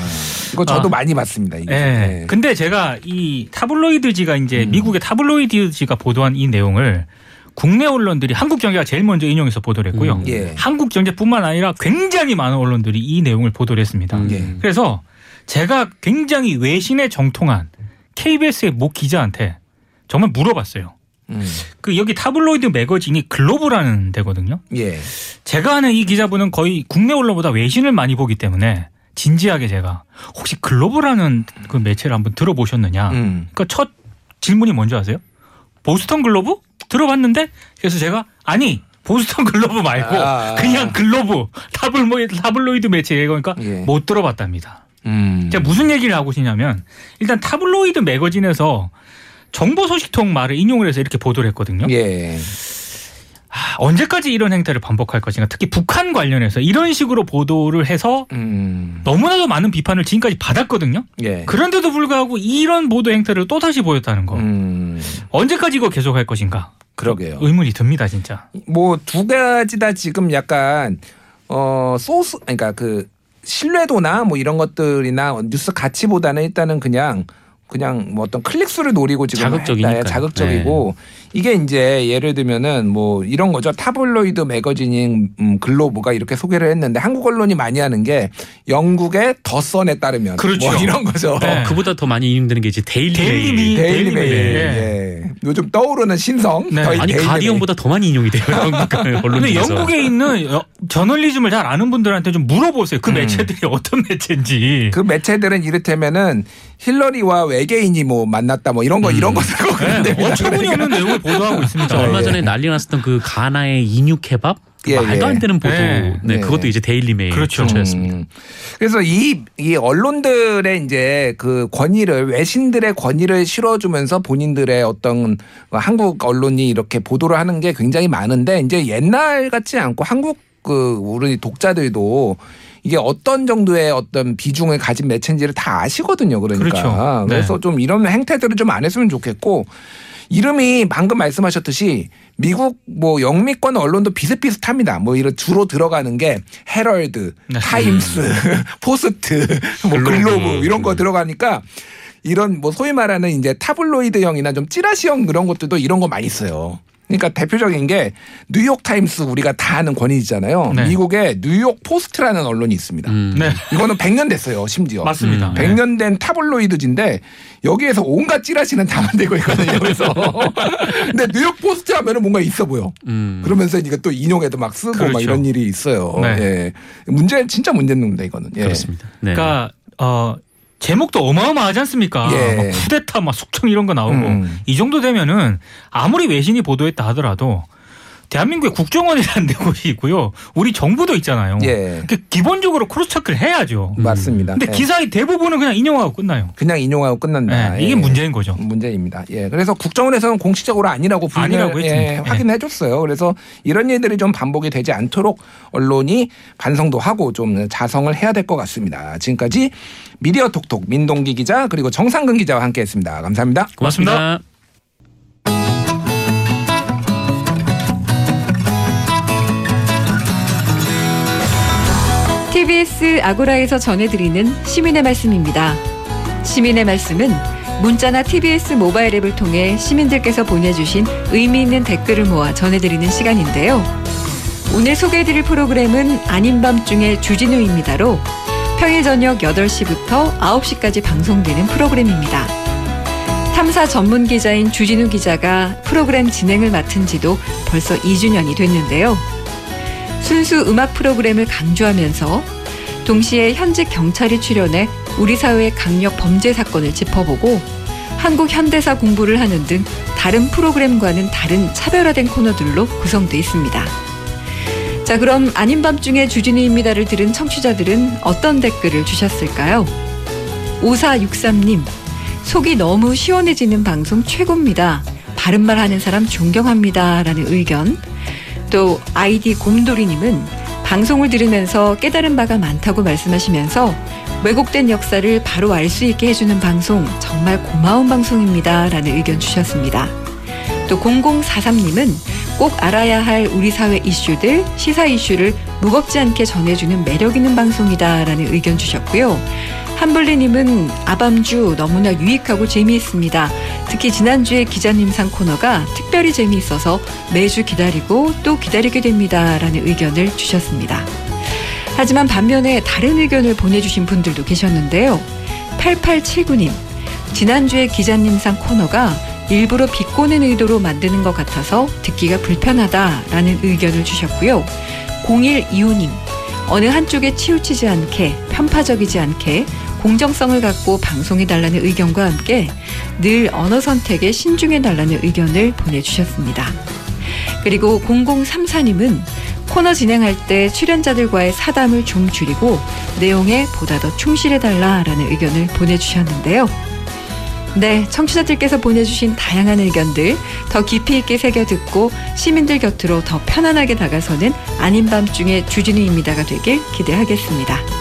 이거 저도 아. 많이 봤습니다. 이게. 예. 예. 근데 제가 이 타블로이드지가 이제 음. 미국의 타블로이드지가 보도한 이 내용을 국내 언론들이 한국경제가 제일 먼저 인용해서 보도를 했고요. 음. 예. 한국경제뿐만 아니라 굉장히 많은 언론들이 이 내용을 보도를 했습니다. 음. 예. 그래서 제가 굉장히 외신에 정통한 KBS의 모 기자한테 정말 물어봤어요. 음. 그 여기 타블로이드 매거진이 글로브라는 데거든요. 예. 제가 아는 이 기자분은 거의 국내 언론보다 외신을 많이 보기 때문에 진지하게 제가 혹시 글로브라는 그 매체를 한번 들어보셨느냐. 음. 그러니까 첫 질문이 뭔지 아세요? 보스턴 글로브? 들어봤는데 그래서 제가 아니 보스턴 글로브 말고 아. 그냥 글로브 타블로이드, 타블로이드 매체 그러니까 예. 못 들어봤답니다. 음. 제가 무슨 얘기를 하고 싶냐면 일단 타블로이드 매거진에서 정보 소식통 말을 인용을 해서 이렇게 보도를 했거든요. 예. 아, 언제까지 이런 행태를 반복할 것인가 특히 북한 관련해서 이런 식으로 보도를 해서 음. 너무나도 많은 비판을 지금까지 받았거든요. 예. 그런데도 불구하고 이런 보도 행태를 또 다시 보였다는 거. 음. 언제까지 이거 계속할 것인가? 그러게요. 의문이 듭니다, 진짜. 뭐 두 가지 다 지금 약간 어 소스 그러니까 그 신뢰도나 뭐 이런 것들이나 뉴스 가치보다는 일단은 그냥 그냥 뭐 어떤 클릭수를 노리고 지금 자극적이니까요. 했다. 자극적이고 이게 이제 예를 들면은 뭐 이런 거죠 타블로이드 매거진인 음, 글로브가 이렇게 소개를 했는데 한국 언론이 많이 하는 게 영국의 더 선에 따르면 그렇죠. 뭐 이런 거죠. 네. 그보다 더 많이 인용되는 게 이제 데일리, 데일리 메일. 데일리 데일리 메일. 예. 요즘 떠오르는 신성. 네. 아니 가디언보다 더 많이 인용이 돼요. 근데. 영국에 있는 여- 저널리즘을 잘 아는 분들한테 좀 물어보세요. 그 매체들이 어떤 매체인지. 그 매체들은 이를테면은 힐러리와 외계인이 뭐 만났다 뭐 이런 거 이런 거 쓰고 네, 그런답니다. 어처구니 없는 내용을 보도하고 있습니다. 자, 얼마 예. 전에 난리 났었던 그 가나의 인육 케밥 예, 말도 예. 안 되는 보도. 네. 네, 네. 그것도 이제 데일리 메일 그렇죠. 출처였습니다. 음. 그래서 이, 이 언론들의 이제 그 권위를 외신들의 권위를 실어주면서 본인들의 어떤 한국 언론이 이렇게 보도를 하는 게 굉장히 많은데 이제 옛날 같지 않고 한국 그 우리 독자들도 이게 어떤 정도의 어떤 비중을 가진 매체인지를 다 아시거든요. 그러니까. 그렇죠. 네. 그래서 좀 이런 행태들을 좀 안 했으면 좋겠고 이름이 방금 말씀하셨듯이 미국 뭐 영미권 언론도 비슷비슷합니다. 뭐 이런 주로 들어가는 게 헤럴드, 네. 타임스, 포스트, 뭐 글로브. 글로브 이런 거 들어가니까 이런 뭐 소위 말하는 이제 타블로이드형이나 좀 찌라시형 그런 것들도 이런 거 많이 써요. 그러니까 대표적인 게 뉴욕 타임스 우리가 다 아는 권위잖아요. 네. 미국에 뉴욕 포스트라는 언론이 있습니다. 음. 네. 이거는 100년 됐어요, 심지어. 맞습니다. 음. 네. 100년 된 타블로이드지인데 여기에서 온갖 찌라시는 다 만들고 있거든요. 그래서 근데 뉴욕 포스트 하면은 뭔가 있어 보여. 음. 그러면서 이게 또 인용해도 막 쓰고 막 그렇죠. 이런 일이 있어요. 네. 예. 문제 진짜 문제입니다 이거는. 예. 그렇습니다. 네. 그러니까 어 제목도 어마어마하지 않습니까? 예. 막 쿠데타, 막 숙청 이런 거 나오고 음. 이 정도 되면은 아무리 외신이 보도했다 하더라도 대한민국의 국정원이라는 데 곳이 있고요. 우리 정부도 있잖아요. 예. 그 기본적으로 cross check를 해야죠. 맞습니다. 근데 예. 기사의 대부분은 그냥 인용하고 끝나요. 그냥 인용하고 끝난다. 예, 이게 예. 문제인 거죠. 문제입니다. 예. 그래서 국정원에서는 공식적으로 아니라고 아니라고 예. 예. 확인해 줬어요. 그래서 이런 일들이 좀 반복이 되지 않도록 언론이 반성도 하고 좀 자성을 해야 될 것 같습니다. 지금까지 미디어 톡톡 민동기 기자 그리고 정상근 기자와 함께 했습니다. 감사합니다. 고맙습니다. TBS 아고라에서 전해드리는 시민의 말씀입니다. 시민의 말씀은 문자나 TBS 모바일 앱을 통해 시민들께서 보내주신 의미 있는 댓글을 모아 전해드리는 시간인데요. 오늘 소개해드릴 프로그램은 아닌 밤중에 주진우입니다로 평일 저녁 8시부터 9시까지 방송되는 프로그램입니다. 탐사 전문 기자인 주진우 기자가 프로그램 진행을 맡은 지도 벌써 2주년이 됐는데요. 순수 음악 프로그램을 강조하면서 동시에 현직 경찰이 출연해 우리 사회의 강력 범죄 사건을 짚어보고 한국 현대사 공부를 하는 등 다른 프로그램과는 다른 차별화된 코너들로 구성돼 있습니다. 자, 그럼 아닌 밤중에 주진우입니다를 들은 청취자들은 어떤 댓글을 주셨을까요? 5463님, 속이 너무 시원해지는 방송 최고입니다. 바른말 하는 사람 존경합니다. 라는 의견. 또 아이디 곰돌이님은 방송을 들으면서 깨달은 바가 많다고 말씀하시면서 왜곡된 역사를 바로 알 수 있게 해주는 방송 정말 고마운 방송입니다. 라는 의견 주셨습니다. 또 0043님은 꼭 알아야 할 우리 사회 이슈들, 시사 이슈를 무겁지 않게 전해주는 매력 있는 방송이다. 라는 의견 주셨고요. 한블리님은 아밤주 너무나 유익하고 재미있습니다. 특히 지난주에 기자님상 코너가 특별히 재미있어서 매주 기다리고 또 기다리게 됩니다. 라는 의견을 주셨습니다. 하지만 반면에 다른 의견을 보내주신 분들도 계셨는데요. 8879님, 지난주에 기자님상 코너가 일부러 비꼬는 의도로 만드는 것 같아서 듣기가 불편하다라는 의견을 주셨고요. 0125님, 어느 한쪽에 치우치지 않게 편파적이지 않게 공정성을 갖고 방송해달라는 의견과 함께 늘 언어 선택에 신중해달라는 의견을 보내주셨습니다. 그리고 0034님은 코너 진행할 때 출연자들과의 사담을 좀 줄이고 내용에 보다 더 충실해달라라는 의견을 보내주셨는데요. 네, 청취자들께서 보내주신 다양한 의견들 더 깊이 있게 새겨 듣고 시민들 곁으로 더 편안하게 다가서는 아닌 밤중에 주진우입니다가 되길 기대하겠습니다.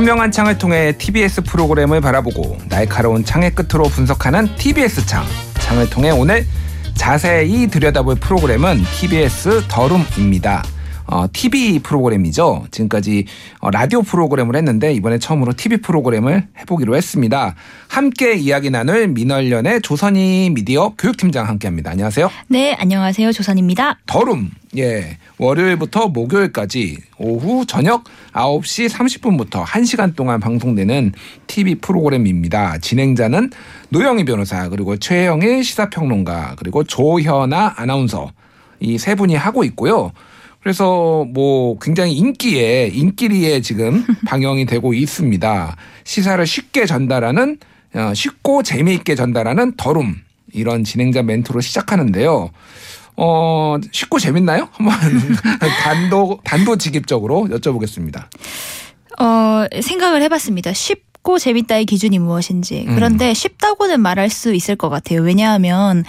투명한 창을 통해 TBS 프로그램을 바라보고 날카로운 창의 끝으로 분석하는 TBS 창. 창을 통해 오늘 자세히 들여다볼 프로그램은 TBS 더룸입니다. 어, TV 프로그램이죠. 지금까지 어, 라디오 프로그램을 했는데 이번에 처음으로 TV 프로그램을 해보기로 했습니다. 함께 이야기 나눌 민월련의 조선이 미디어 교육팀장 함께합니다. 안녕하세요. 네, 안녕하세요. 조선입니다. 더룸. 예. 월요일부터 목요일까지 오후 저녁 9시 30분부터 1시간 동안 방송되는 TV 프로그램입니다. 진행자는 노영희 변호사, 그리고 최영일 시사평론가, 그리고 조현아 아나운서 이 세 분이 하고 있고요. 그래서 뭐 굉장히 인기에 인기리에 지금 방영이 되고 있습니다. 시사를 쉽게 전달하는 어, 쉽고 재미있게 전달하는 더룸 이런 진행자 멘트로 시작하는데요. 어, 쉽고 재밌나요? 한번 단도 단도직입적으로 여쭤보겠습니다. 어, 생각을 해봤습니다. 쉽고 재밌다의 기준이 무엇인지. 음. 그런데 쉽다고는 말할 수 있을 것 같아요. 왜냐하면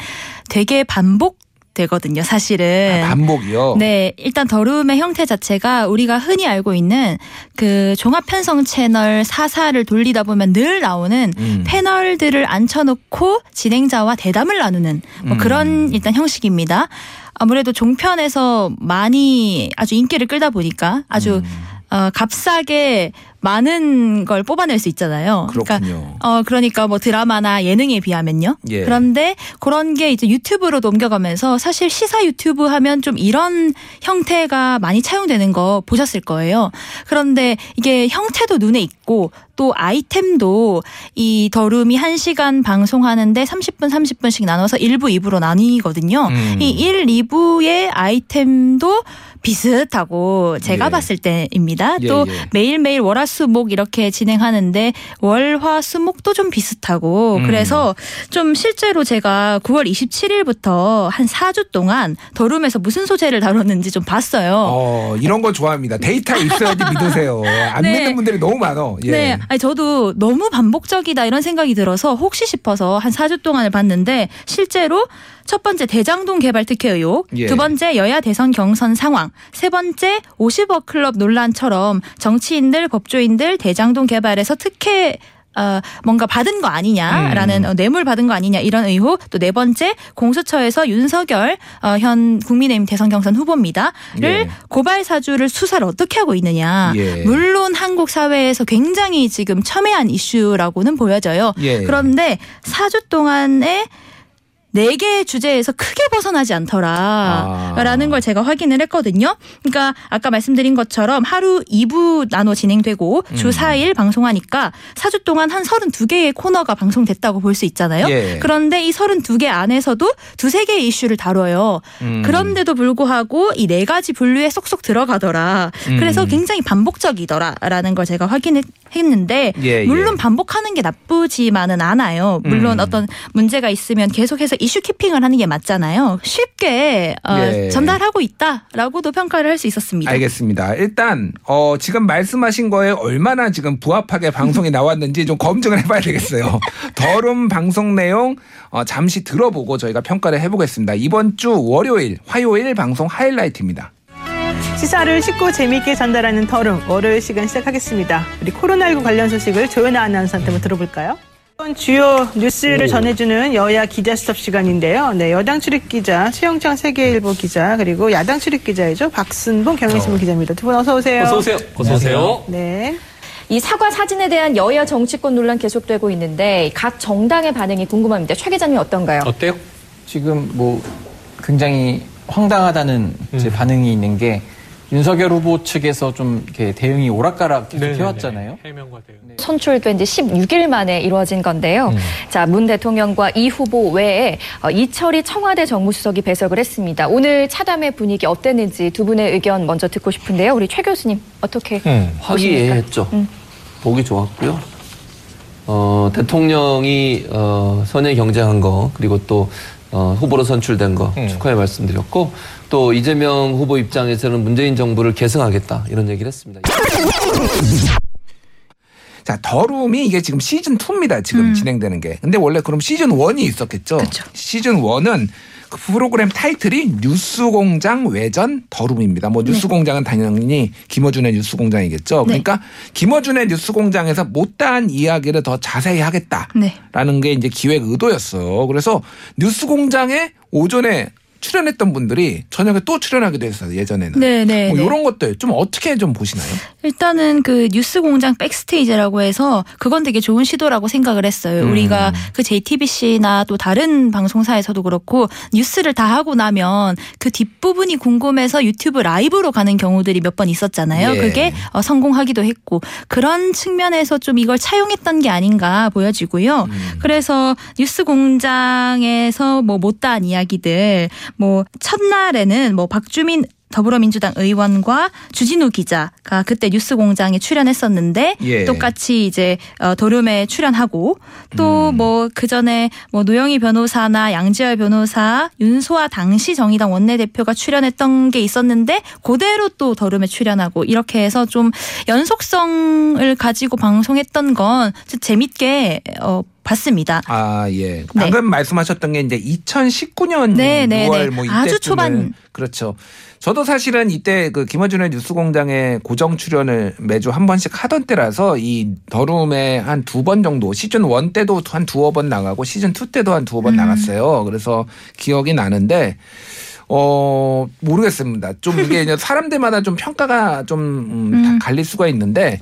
되게 반복 되거든요, 사실은. 아, 반복이요. 네, 일단 더룸의 형태 자체가 우리가 흔히 알고 있는 그 종합 편성 채널 사사를 돌리다 보면 늘 나오는 음. 패널들을 앉혀놓고 진행자와 대담을 나누는 뭐 음. 그런 일단 형식입니다. 아무래도 종편에서 많이 아주 인기를 끌다 보니까 아주 음. 어, 값싸게 많은 걸 뽑아낼 수 있잖아요. 그러니까 그렇군요. 어 그러니까 뭐 드라마나 예능에 비하면요. 예. 그런데 그런 게 이제 유튜브로 넘겨가면서 사실 시사 유튜브 하면 좀 이런 형태가 많이 차용되는 거 보셨을 거예요. 그런데 이게 형태도 눈에 있고 또 아이템도 이 더룸이 1시간 방송하는데 30분 30분씩 나눠서 1부 2부로 나뉘거든요. 음. 이 1, 2부의 아이템도 비슷하고 제가 예. 봤을 때입니다. 예, 또 예. 매일매일 월화 수목 이렇게 진행하는데 월화수목도 좀 비슷하고 음. 그래서 좀 실제로 제가 9월 27일부터 한 4주 동안 더룸에서 무슨 소재를 다뤘는지 좀 봤어요. 어, 이런 거 좋아합니다. 데이터 있어야지 믿으세요. 안 네. 믿는 분들이 너무 많어. 예. 네, 아니 저도 너무 반복적이다 이런 생각이 들어서 혹시 싶어서 한 4주 동안을 봤는데 실제로 첫 번째 대장동 개발 특혜 의혹, 예. 두 번째 여야 대선 경선 상황, 세 번째 50억 클럽 논란처럼 정치인들, 법조 인들 대장동 개발에서 특혜 어, 뭔가 받은 거 아니냐라는 음. 어, 뇌물 받은 거 아니냐 이런 의혹 또 네 번째 공수처에서 윤석열 어, 현 국민의힘 대선 경선 후보입니다를 예. 고발 사주를 수사를 어떻게 하고 있느냐 예. 물론 한국 사회에서 굉장히 지금 첨예한 이슈라고는 보여져요. 예. 그런데 4주 동안에 네 개의 주제에서 크게 벗어나지 않더라라는 아. 걸 제가 확인을 했거든요. 그러니까 아까 말씀드린 것처럼 하루 2부 나눠 진행되고 음. 주 4일 방송하니까 4주 동안 한 32개의 코너가 방송됐다고 볼 수 있잖아요. 예. 그런데 이 32개 안에서도 두세 개의 이슈를 다뤄요. 음. 그런데도 불구하고 이 네 가지 분류에 쏙쏙 들어가더라. 음. 그래서 굉장히 반복적이더라라는 걸 제가 확인했는데 예, 물론 예. 반복하는 게 나쁘지만은 않아요. 물론 음. 어떤 문제가 있으면 계속해서 이슈 키핑을 하는 게 맞잖아요. 쉽게 어, 예. 전달하고 있다라고도 평가를 할 수 있었습니다. 알겠습니다. 일단 어, 지금 말씀하신 거에 얼마나 지금 부합하게 방송이 나왔는지 좀 검증을 해봐야 되겠어요. 더룸 방송 내용 어, 잠시 들어보고 저희가 평가를 해보겠습니다. 이번 주 월요일, 화요일 방송 하이라이트입니다. 시사를 쉽고 재미있게 전달하는 더룸 월요일 시간 시작하겠습니다. 우리 코로나19 관련 소식을 조연아 아나운서한테 한번 들어볼까요? 이번 주요 뉴스를 전해주는 여야 기자 수첩 시간인데요. 네, 여당 출입 기자 최영창 세계일보 기자 그리고 야당 출입 기자이죠 박순봉 경향신문 기자입니다. 두 분 어서 오세요. 어서 오세요. 어서 오세요. 네. 이 사과 사진에 대한 여야 정치권 논란 계속되고 있는데 각 정당의 반응이 궁금합니다. 최 기자님 어떤가요? 어때요? 지금 뭐 굉장히 황당하다는 이제 반응이 있는 게 윤석열 후보 측에서 좀 이렇게 대응이 오락가락 계속 해왔잖아요. 해명과 대응. 선출된 지 16일 만에 이루어진 건데요. 자, 문 대통령과 이 후보 외에 어, 이철희 청와대 정무수석이 배석을 했습니다. 오늘 차담의 분위기 어땠는지 두 분의 의견 먼저 듣고 싶은데요. 우리 최 교수님 어떻게 보십니까? 화기애애했죠. 음. 보기 좋았고요. 어, 대통령이 어, 선의 경쟁한 거 그리고 또 어, 후보로 선출된 거 축하의 말씀드렸고 또 이재명 후보 입장에서는 문재인 정부를 계승하겠다 이런 얘기를 했습니다. 자, 더룸이 이게 지금 시즌 2입니다. 지금 진행되는 게. 근데 원래 그럼 시즌 1이 있었겠죠? 시즌 1은 그 프로그램 타이틀이 뉴스공장 외전 더룸입니다. 뭐 뉴스공장은 당연히 김어준의 뉴스공장이겠죠. 네. 그러니까 김어준의 뉴스공장에서 못다한 이야기를 더 자세히 하겠다. 네. 라는 게 이제 기획 의도였어. 그래서 뉴스공장에 오전에 출연했던 분들이 저녁에 또 출연하기도 했어요 예전에는. 네, 네. 뭐 네. 이런 것들 좀 어떻게 좀 보시나요? 일단은 그 뉴스 공장 백스테이지라고 해서 그건 되게 좋은 시도라고 생각을 했어요. 음. 우리가 그 JTBC나 또 다른 방송사에서도 그렇고 뉴스를 다 하고 나면 그 뒷부분이 궁금해서 유튜브 라이브로 가는 경우들이 몇 번 있었잖아요. 예. 그게 어, 성공하기도 했고 그런 측면에서 좀 이걸 차용했던 게 아닌가 보여지고요. 음. 그래서 뉴스 공장에서 뭐 못다한 이야기들 뭐 첫날에는 뭐 박주민 더불어민주당 의원과 주진우 기자가 그때 뉴스공장에 출연했었는데 예. 똑같이 이제 어, 도름에 출연하고 또 음. 뭐그 전에 뭐 노영희 변호사나 양지열 변호사, 윤소아 당시 정의당 원내대표가 출연했던 게 있었는데 그대로 또 더름에 출연하고 이렇게 해서 좀 연속성을 가지고 방송했던 건 재밌게 어, 봤습니다. 아, 예. 방금 말씀하셨던 게 이제 2019년 네, 네, 6월 네. 뭐 이때 아주 초반. 그렇죠. 저도 사실은 이때 그 김어준의 뉴스공장에 고정 출연을 매주 한 번씩 하던 때라서 이 더룸에 한 두 번 정도 시즌 1 때도 한 두어 번 나가고 시즌 2 때도 한 두어 번 음. 나갔어요. 그래서 기억이 나는데 어 모르겠습니다. 좀 이게 사람들마다 좀 평가가 좀 음, 다 음. 갈릴 수가 있는데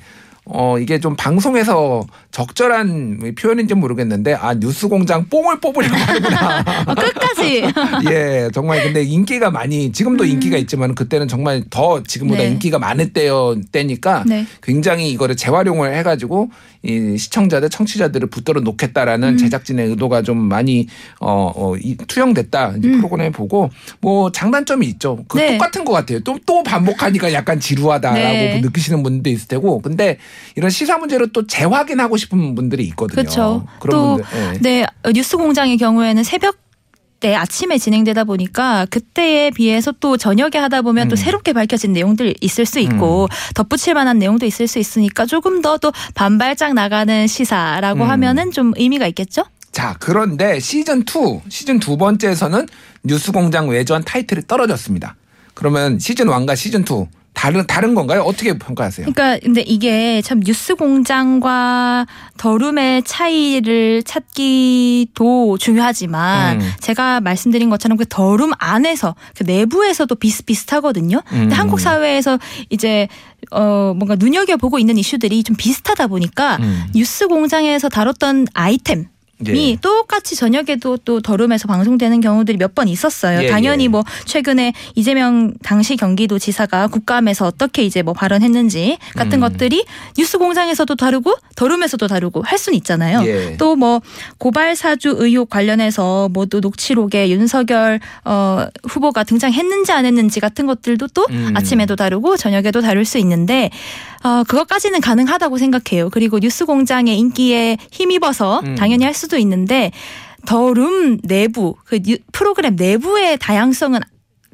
어 이게 좀 방송에서 적절한 표현인지 모르겠는데 아 뉴스 공장 뽕을 뽑으려고 하는구나. 어, 끝까지 예, 정말 근데 인기가 많이 지금도 인기가 있지만 그때는 정말 더 지금보다 음. 네. 인기가 많을 때여 때니까 네. 굉장히 이거를 재활용을 해 가지고 이 시청자들 청취자들을 붙들어 놓겠다라는 음. 제작진의 의도가 좀 많이 어, 어 이, 투영됐다 음. 프로그램 보고 뭐 장단점이 있죠. 그 네. 똑같은 것 같아요. 또 또 반복하니까 약간 지루하다라고 네. 느끼시는 분들도 있을 테고 근데 이런 시사 문제로 또 재확인하고 싶은 분들이 있거든요. 그렇죠. 또. 예. 네, 뉴스 공장의 경우에는 새벽 때 아침에 진행되다 보니까 그때에 비해서 또 저녁에 하다 보면 음. 또 새롭게 밝혀진 내용들 있을 수 있고 덧붙일 만한 내용도 있을 수 있으니까 조금 더 또 반발짝 나가는 시사라고 음. 하면은 좀 의미가 있겠죠? 자, 그런데 시즌 2, 시즌 두 번째에서는 뉴스 공장 외전 타이틀이 떨어졌습니다. 그러면 시즌 1과 시즌 2 다른 다른 건가요? 어떻게 평가하세요? 그러니까 근데 이게 참 뉴스 공장과 더룸의 차이를 찾기도 중요하지만 음. 제가 말씀드린 것처럼 그 더룸 안에서 그 내부에서도 비슷비슷하거든요. 근데 음. 한국 사회에서 이제 어 뭔가 눈여겨 보고 있는 이슈들이 좀 비슷하다 보니까 음. 뉴스 공장에서 다뤘던 아이템 이 예. 똑같이 저녁에도 또 더룸에서 방송되는 경우들이 몇 번 있었어요. 예, 당연히 예. 뭐 최근에 이재명 당시 경기도지사가 국감에서 어떻게 이제 뭐 발언했는지 같은 음. 것들이 뉴스공장에서도 다루고 더룸에서도 다루고 할 수는 있잖아요. 예. 또뭐 고발 사주 의혹 관련해서 뭐 또 녹취록에 윤석열 어 후보가 등장했는지 안 했는지 같은 것들도 또 음. 아침에도 다루고 저녁에도 다룰 수 있는데 어 그것까지는 가능하다고 생각해요. 그리고 뉴스 공장의 인기에 힘입어서 음. 당연히 할 수도 있는데 더 룸 내부 그 뉴- 프로그램 내부의 다양성은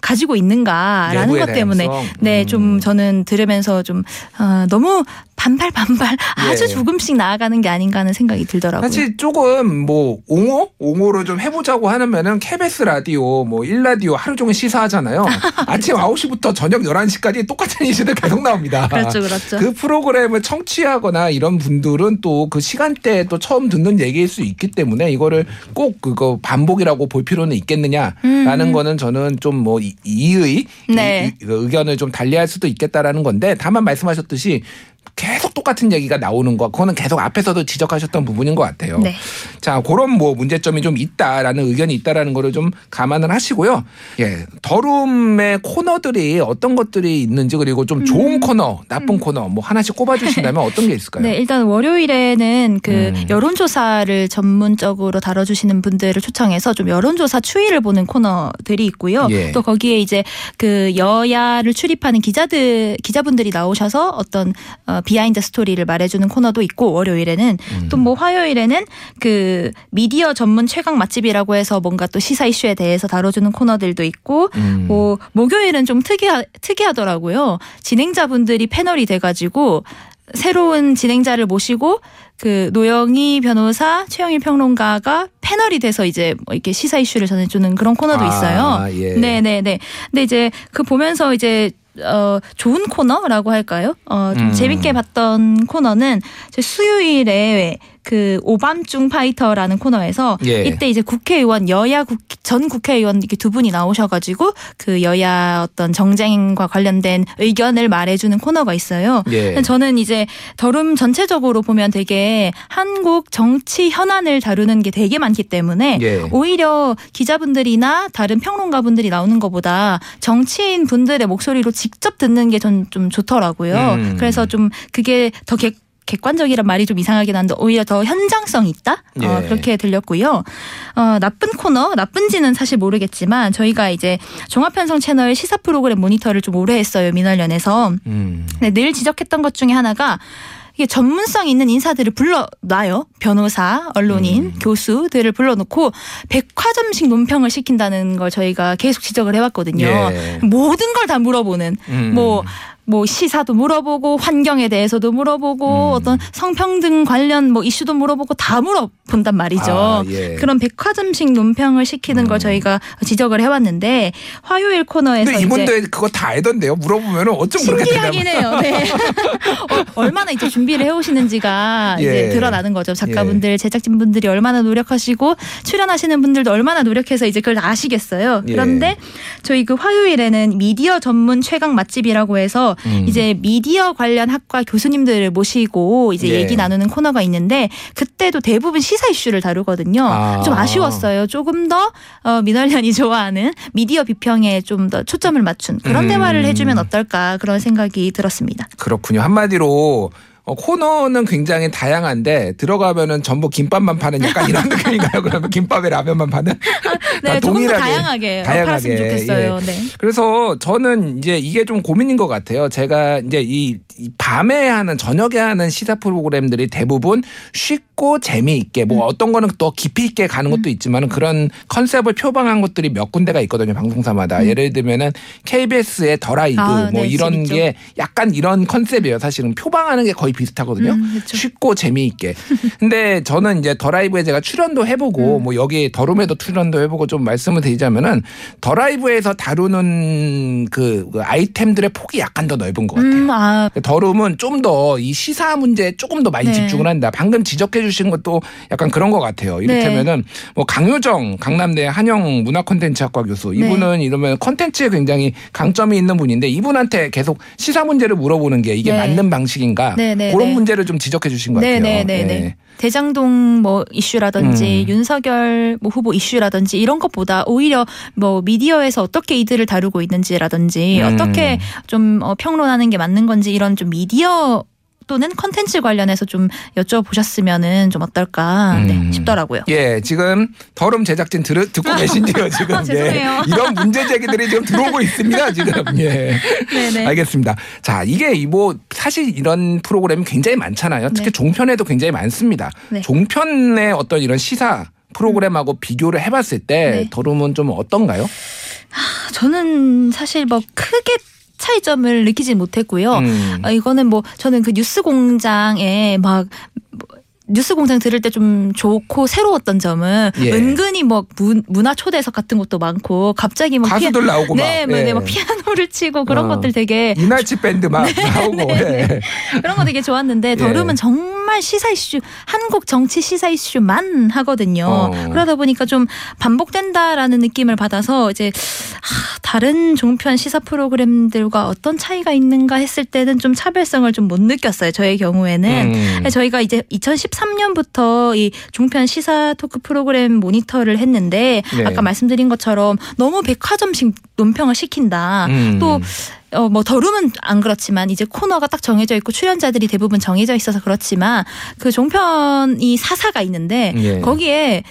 가지고 있는가라는 것 때문에 다양성? 네 음. 좀 저는 들으면서 좀 어, 너무 반발 반발 아주 예. 조금씩 나아가는 게 아닌가 하는 생각이 들더라고요. 사실 조금 뭐 옹호 옹호로 좀 해보자고 하면은 KBS 라디오 뭐 1라디오 하루 종일 시사하잖아요. 아침 9시부터 저녁 11시까지 똑같은 이슈들 계속 나옵니다. 그렇죠, 그렇죠. 그 프로그램을 청취하거나 이런 분들은 또 그 시간대에 또 처음 듣는 얘기일 수 있기 때문에 이거를 꼭 그거 반복이라고 볼 필요는 있겠느냐라는 음. 거는 저는 좀 뭐 이의 네. 이- 이- 의견을 좀 달리할 수도 있겠다라는 건데 다만 말씀하셨듯이 계속 똑같은 얘기가 나오는 거 그거는 계속 앞에서도 지적하셨던 부분인 것 같아요. 네. 자, 그런 뭐 문제점이 좀 있다라는 의견이 있다라는 거를 좀 감안을 하시고요. 예. 더룸의 코너들이 어떤 것들이 있는지 그리고 좀 좋은 코너, 나쁜 코너 뭐 하나씩 꼽아 주신다면 어떤 게 있을까요? 네, 일단 월요일에는 그 음. 여론조사를 전문적으로 다뤄주시는 분들을 초청해서 좀 여론조사 추이를 보는 코너들이 있고요. 예. 또 거기에 이제 그 여야를 출입하는 기자들 기자분들이 나오셔서 어떤 어, 비하인드 스토리를 말해주는 코너도 있고 월요일에는 음. 또뭐 화요일에는 그 미디어 전문 최강 맛집이라고 해서 뭔가 또 시사 이슈에 대해서 다뤄주는 코너들도 있고 음. 뭐 목요일은 좀 특이하, 특이하더라고요. 진행자분들이 패널이 돼가지고 새로운 진행자를 모시고 그 노영희 변호사, 최영일 평론가가 패널이 돼서 이제 뭐 이렇게 시사 이슈를 전해주는 그런 코너도 아, 있어요. 예. 네, 네, 네. 근데 이제 그 보면서 이제 어 좋은 코너라고 할까요? 어 좀 음. 재밌게 봤던 코너는 제 수요일에 그 오밤중 파이터라는 코너에서 예. 이때 이제 국회의원 여야 국, 전 국회의원 이렇게 두 분이 나오셔가지고 그 여야 어떤 정쟁과 관련된 의견을 말해주는 코너가 있어요. 예. 저는 이제 더룸 전체적으로 보면 되게 한국 정치 현안을 다루는 게 되게 많기 때문에 예. 오히려 기자분들이나 다른 평론가분들이 나오는 것보다 정치인 분들의 목소리로 직접 듣는 게 전 좀 좋더라고요. 음. 그래서 좀 그게 더 객, 객관적이란 말이 좀 이상하긴 한데 오히려 더 현장성 있다 어, 예. 그렇게 들렸고요. 어, 나쁜 코너 나쁜지는 사실 모르겠지만 저희가 이제 종합편성 채널 시사 프로그램 모니터를 좀 오래 했어요 민원련에서 음. 네, 늘 지적했던 것 중에 하나가 이게 전문성 있는 인사들을 불러놔요. 변호사, 언론인, 음. 교수들을 불러놓고 백화점식 논평을 시킨다는 걸 저희가 계속 지적을 해왔거든요. 예. 모든 걸 다 물어보는 음. 뭐. 뭐 시사도 물어보고 환경에 대해서도 물어보고 음. 어떤 성평등 관련 뭐 이슈도 물어보고 다 물어본단 말이죠. 아, 예. 그런 백화점식 논평을 시키는 걸 저희가 지적을 해왔는데 화요일 코너에서 근데 이제 이분도 그거 다 알던데요. 물어보면 어쩜 신기하긴 해요. 네. 어, 얼마나 이제 준비를 해오시는지가 이제 예. 드러나는 거죠. 작가분들, 제작진분들이 얼마나 노력하시고 출연하시는 분들도 얼마나 노력해서 이제 그걸 다 아시겠어요. 예. 그런데 저희 그 화요일에는 미디어 전문 최강 맛집이라고 해서 음. 이제 미디어 관련 학과 교수님들을 모시고 이제 예. 얘기 나누는 코너가 있는데 그때도 대부분 시사 이슈를 다루거든요. 아. 좀 아쉬웠어요. 조금 더 어, 민원련이 좋아하는 미디어 비평에 좀 더 초점을 맞춘 그런 음. 대화를 해주면 어떨까 그런 생각이 들었습니다. 그렇군요. 한마디로 어, 코너는 굉장히 다양한데 들어가면은 전부 김밥만 파는 약간 이런 느낌인가요? 그러면 김밥에 라면만 파는? 네, 다 조금 더 동일하게, 다양하게, 다양하게, 팔았으면 좋겠어요. 예. 네. 그래서 저는 이제 이게 좀 고민인 것 같아요. 제가 이제 이, 이 밤에 하는 저녁에 하는 시사 프로그램들이 대부분 쉽고 재미있게 음. 뭐 어떤 거는 또 깊이 있게 가는 것도 있지만은 그런 컨셉을 표방한 것들이 몇 군데가 있거든요. 방송사마다. 예를 들면은 KBS의 더 라이브 음. 아, 뭐 네, 이런 재밌죠. 게 약간 이런 컨셉이에요. 사실은 표방하는 게 거의 비슷하거든요. 음, 그렇죠. 쉽고 재미있게. 근데 저는 이제 더 라이브에 제가 출연도 음. 해보고 뭐 여기 더룸에도 출연도 해보고 좀 말씀을 드리자면은 더 라이브에서 다루는 그, 그 아이템들의 폭이 약간 더 넓은 것 같아요. 음, 아, 더룸은 좀 더 이 시사 문제에 조금 더 많이 네. 집중을 한다. 방금 지적해 주신 것도 약간 그런 것 같아요. 이를테면은 뭐 강효정 강남대 한영 문화콘텐츠학과 교수 네. 이분은 이러면 콘텐츠에 굉장히 강점이 있는 분인데 이분한테 계속 시사 문제를 물어보는 게 이게 네. 맞는 방식인가 네, 네, 그런 네. 문제를 좀 지적해 주신 것 같아요. 네 네네네. 예. 대장동 뭐 이슈라든지 음. 윤석열 뭐 후보 이슈라든지 이런 것보다 오히려 뭐 미디어에서 어떻게 이들을 다루고 있는지라든지 음. 어떻게 좀 어, 평론하는 게 맞는 건지 이런 좀 미디어 또는 컨텐츠 관련해서 좀 여쭤보셨으면은 좀 어떨까 네, 음. 싶더라고요. 예, 지금 더름 제작진 들, 듣고 계신지요, 지금. 아, 죄송해요. 예. 이런 문제 제기들이 지금 들어오고 있습니다, 지금. 예. 네네. 알겠습니다. 자, 이게 이뭐 사실 이런 프로그램이 굉장히 많잖아요. 특히 네. 종편에도 굉장히 많습니다. 네. 종편의 어떤 이런 시사 프로그램하고 비교를 해봤을 때 네. 더rum은 좀 어떤가요? 저는 사실 뭐 크게 차이점을 느끼지 못했고요. 음. 어, 이거는 뭐 저는 그 뉴스 공장에 막뭐 뉴스 공장 들을 때 좀 좋고 새로웠던 점은 예. 은근히 뭐 문, 문화 초대석 같은 것도 많고 갑자기 뭐 가수들 나오고 막. 네, 뭐, 네, 예. 막 피아노를 치고 그런 어. 것들 되게 이날치 밴드 막 나오고. 네, 예. 그런 거 되게 좋았는데 예. 더름은 정말 시사 이슈 한국 정치 시사 이슈만 하거든요. 어. 그러다 보니까 좀 반복된다라는 느낌을 받아서 이제 하, 다른 종편 시사 프로그램들과 어떤 차이가 있는가 했을 때는 좀 차별성을 좀 못 느꼈어요. 저의 경우에는 음. 저희가 이제 2013년부터 이 종편 시사 토크 프로그램 모니터를 했는데 네. 아까 말씀드린 것처럼 너무 백화점식 논평을 시킨다. 음. 또 어, 뭐 더rum은 안 그렇지만 이제 코너가 딱 정해져 있고 출연자들이 대부분 정해져 있어서 그렇지만 그 종편이 사사가 있는데 예. 거기에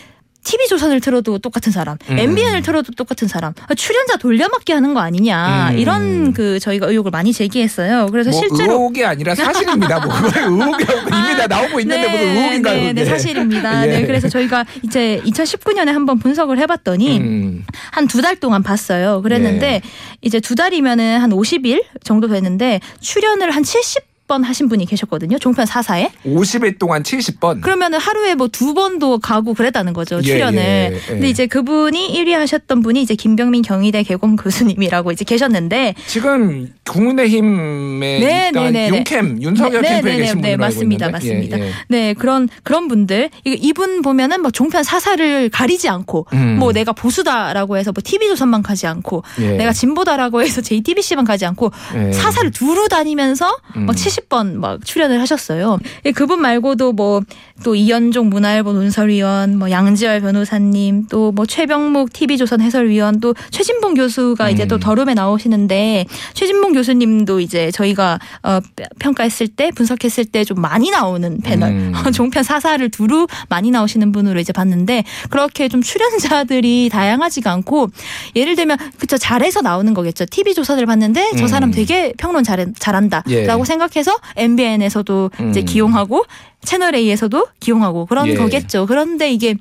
TV 조선을 틀어도 똑같은 사람, 음. MBN을 틀어도 똑같은 사람, 출연자 돌려막기 하는 거 아니냐 음. 이런 그 저희가 의혹을 많이 제기했어요. 그래서 뭐 실제로 의혹이 아니라 사실입니다. 뭐 의혹이 이미 다 나오고 있는데 무슨 의혹인가요? 네, 네? 사실입니다. 예. 네, 그래서 저희가 이제 2019년에 한번 분석을 해봤더니 음. 한두 달 동안 봤어요. 그랬는데 네. 이제 두 달이면은 한 50일 정도 됐는데 출연을 한 70 70번 하신 분이 계셨거든요. 종편 4사에. 50일 동안 70번. 그러면은 하루에 뭐 두 번도 가고 그랬다는 거죠. 예, 출연을. 예, 예. 근데 이제 그분이 1위 하셨던 분이 이제 김병민 경희대 개공 교수님이라고 이제 계셨는데 지금 국민의힘에 네, 있던 네, 네, 네. 윤캠 윤석열 네, 캠프에 네, 계신 네, 분으로 네, 알고 맞습니다. 맞습니다. 예, 예. 네 그런 그런 분들 이- 이분 보면은 뭐 종편 사사를 가리지 않고 음. 뭐 내가 보수다라고 해서 뭐 TV 조선만 가지 않고 예. 내가 진보다라고 해서 JTBC만 가지 않고 예. 사사를 두루 다니면서 음. 막 70번 막 출연을 하셨어요. 예, 그분 말고도 뭐 또 이현종 문화일보 논설위원, 뭐 양지열 변호사님, 또 뭐 최병목 TV조선 해설위원, 또 최진봉 교수가 이제 음. 또 더룸에 나오시는데 최진봉 교수님도 이제 저희가 어, 평가했을 때 분석했을 때 좀 많이 나오는 패널 음. 종편 사사를 두루 많이 나오시는 분으로 이제 봤는데 그렇게 좀 출연자들이 다양하지가 않고 예를 들면 그쵸 잘해서 나오는 거겠죠. TV 조사를 봤는데 저 사람 음. 되게 평론 잘 잘한다라고 예. 생각해서 MBN에서도 이제 음. 기용하고 채널 A에서도 기용하고 그런 예. 거겠죠. 그런데 이게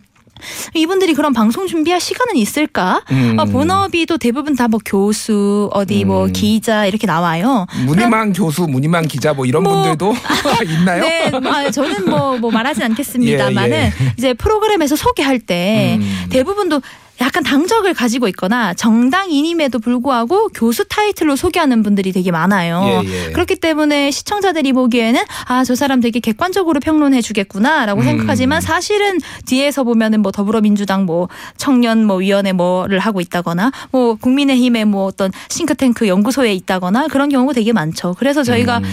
이분들이 그런 방송 준비할 시간은 있을까? 음. 어, 본업이도 대부분 다 뭐 교수, 어디 뭐 음. 기자 이렇게 나와요. 문희만 교수, 문희만 기자 뭐 이런 뭐- 분들도 있나요? 네, 아, 저는 뭐, 뭐 말하진 않겠습니다만은 예, 예. 이제 프로그램에서 소개할 때 음. 대부분도 약간 당적을 가지고 있거나 정당인임에도 불구하고 교수 타이틀로 소개하는 분들이 되게 많아요. 예, 예. 그렇기 때문에 시청자들이 보기에는 아, 저 사람 되게 객관적으로 평론해 주겠구나라고 음. 생각하지만 사실은 뒤에서 보면은 뭐 더불어민주당 뭐 청년 뭐 위원회 뭐를 하고 있다거나 뭐 국민의힘의 뭐 어떤 싱크탱크 연구소에 있다거나 그런 경우가 되게 많죠. 그래서 저희가 음.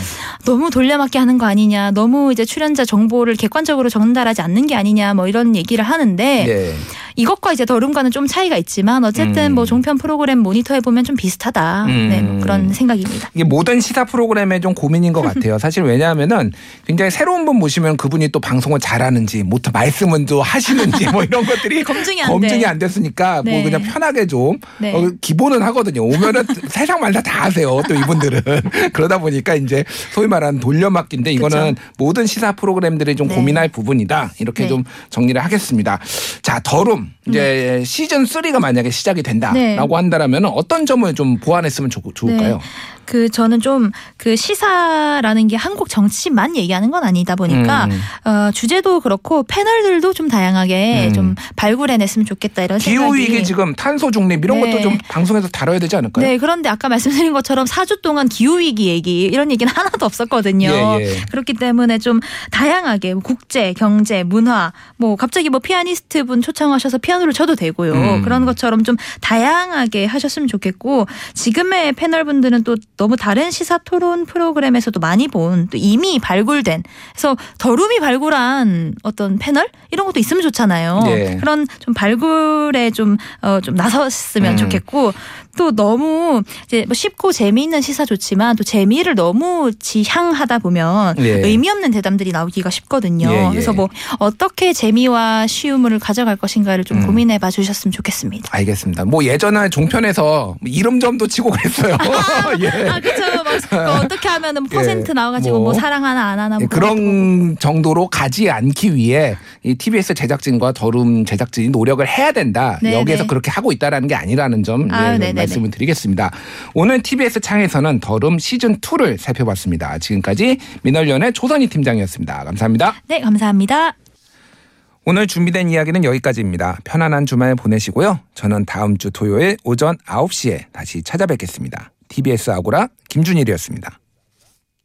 너무 돌려막기 하는 거 아니냐, 너무 이제 출연자 정보를 객관적으로 전달하지 않는 게 아니냐, 뭐 이런 얘기를 하는데 네. 이것과 이제 더룸과는 좀 차이가 있지만 어쨌든 음. 뭐 종편 프로그램 모니터해 보면 좀 비슷하다. 음. 네, 뭐 그런 생각입니다. 이게 모든 시사 프로그램의 좀 고민인 것 같아요. 사실 왜냐하면은 굉장히 새로운 분 모시면 그분이 또 방송을 잘하는지 뭐 말씀은 또 하시는지 뭐 이런 것들이 검증이 안 검증이 돼. 안 됐으니까 뭐 네. 그냥 편하게 좀 네. 어, 기본은 하거든요. 오면은 세상 말다 다 하세요. 또 이분들은 그러다 보니까 이제 소위 말하는 돌려막기인데 이거는 모든 시사 프로그램들이 좀 네. 고민할 부분이다. 이렇게 네. 좀 정리를 하겠습니다. 자, 더룸 이제 시즌 3가 만약에 시작이 된다라고 네. 한다라면 어떤 점을 좀 보완했으면 좋, 좋을까요? 네. 그 저는 좀 그 시사라는 게 한국 정치만 얘기하는 건 아니다 보니까 음. 어, 주제도 그렇고 패널들도 좀 다양하게 음. 좀 발굴해냈으면 좋겠다 이런 기후 생각이 위기 지금 탄소 중립 이런 네. 것도 좀 방송에서 다뤄야 되지 않을까요? 네, 그런데 아까 말씀드린 것처럼 4주 동안 기후 위기 얘기 이런 얘기는 하나도 없었거든요. 예, 예. 그렇기 때문에 좀 다양하게 뭐 국제, 경제, 문화, 뭐 갑자기 뭐 피아니스트 분 초청하셔서 피아노를 쳐도 되고요. 음. 그런 것처럼 좀 다양하게 하셨으면 좋겠고 지금의 패널 분들은 또 너무 다른 시사 토론 프로그램에서도 많이 본 또 이미 발굴된 그래서 더룸이 발굴한 어떤 패널 이런 것도 있으면 좋잖아요. 네. 그런 좀 발굴에 좀, 어, 좀 나섰으면 음. 좋겠고 또 너무 이제 뭐 쉽고 재미있는 시사 좋지만 또 재미를 너무 지향하다 보면 예. 의미 없는 대담들이 나오기가 쉽거든요. 예, 예. 그래서 뭐 어떻게 재미와 쉬움을 가져갈 것인가를 좀 음. 고민해 봐 주셨으면 좋겠습니다. 알겠습니다. 뭐 예전에 종편에서 이름점도 치고 그랬어요. 예. 아, 그쵸. 뭐, 뭐 어떻게 하면 은 퍼센트 예, 나와가지고 뭐, 뭐. 사랑 하나 안 하나 예, 뭐 그런 그런 정도로 가지 않기 위해 이 TBS 제작진과 더룸 제작진이 노력을 해야 된다. 네, 여기에서 네. 그렇게 하고 있다라는 게 아니라는 점 예, 아유, 좀 네네네. 말씀을 드리겠습니다. 오늘 TBS 창에서는 더룸 시즌 2를 살펴봤습니다. 지금까지 민월련의 조선희 팀장이었습니다. 감사합니다. 네, 감사합니다. 오늘 준비된 이야기는 여기까지입니다. 편안한 주말 보내시고요. 저는 다음 주 토요일 오전 9시에 다시 찾아뵙겠습니다. TBS 아고라 김준일이었습니다.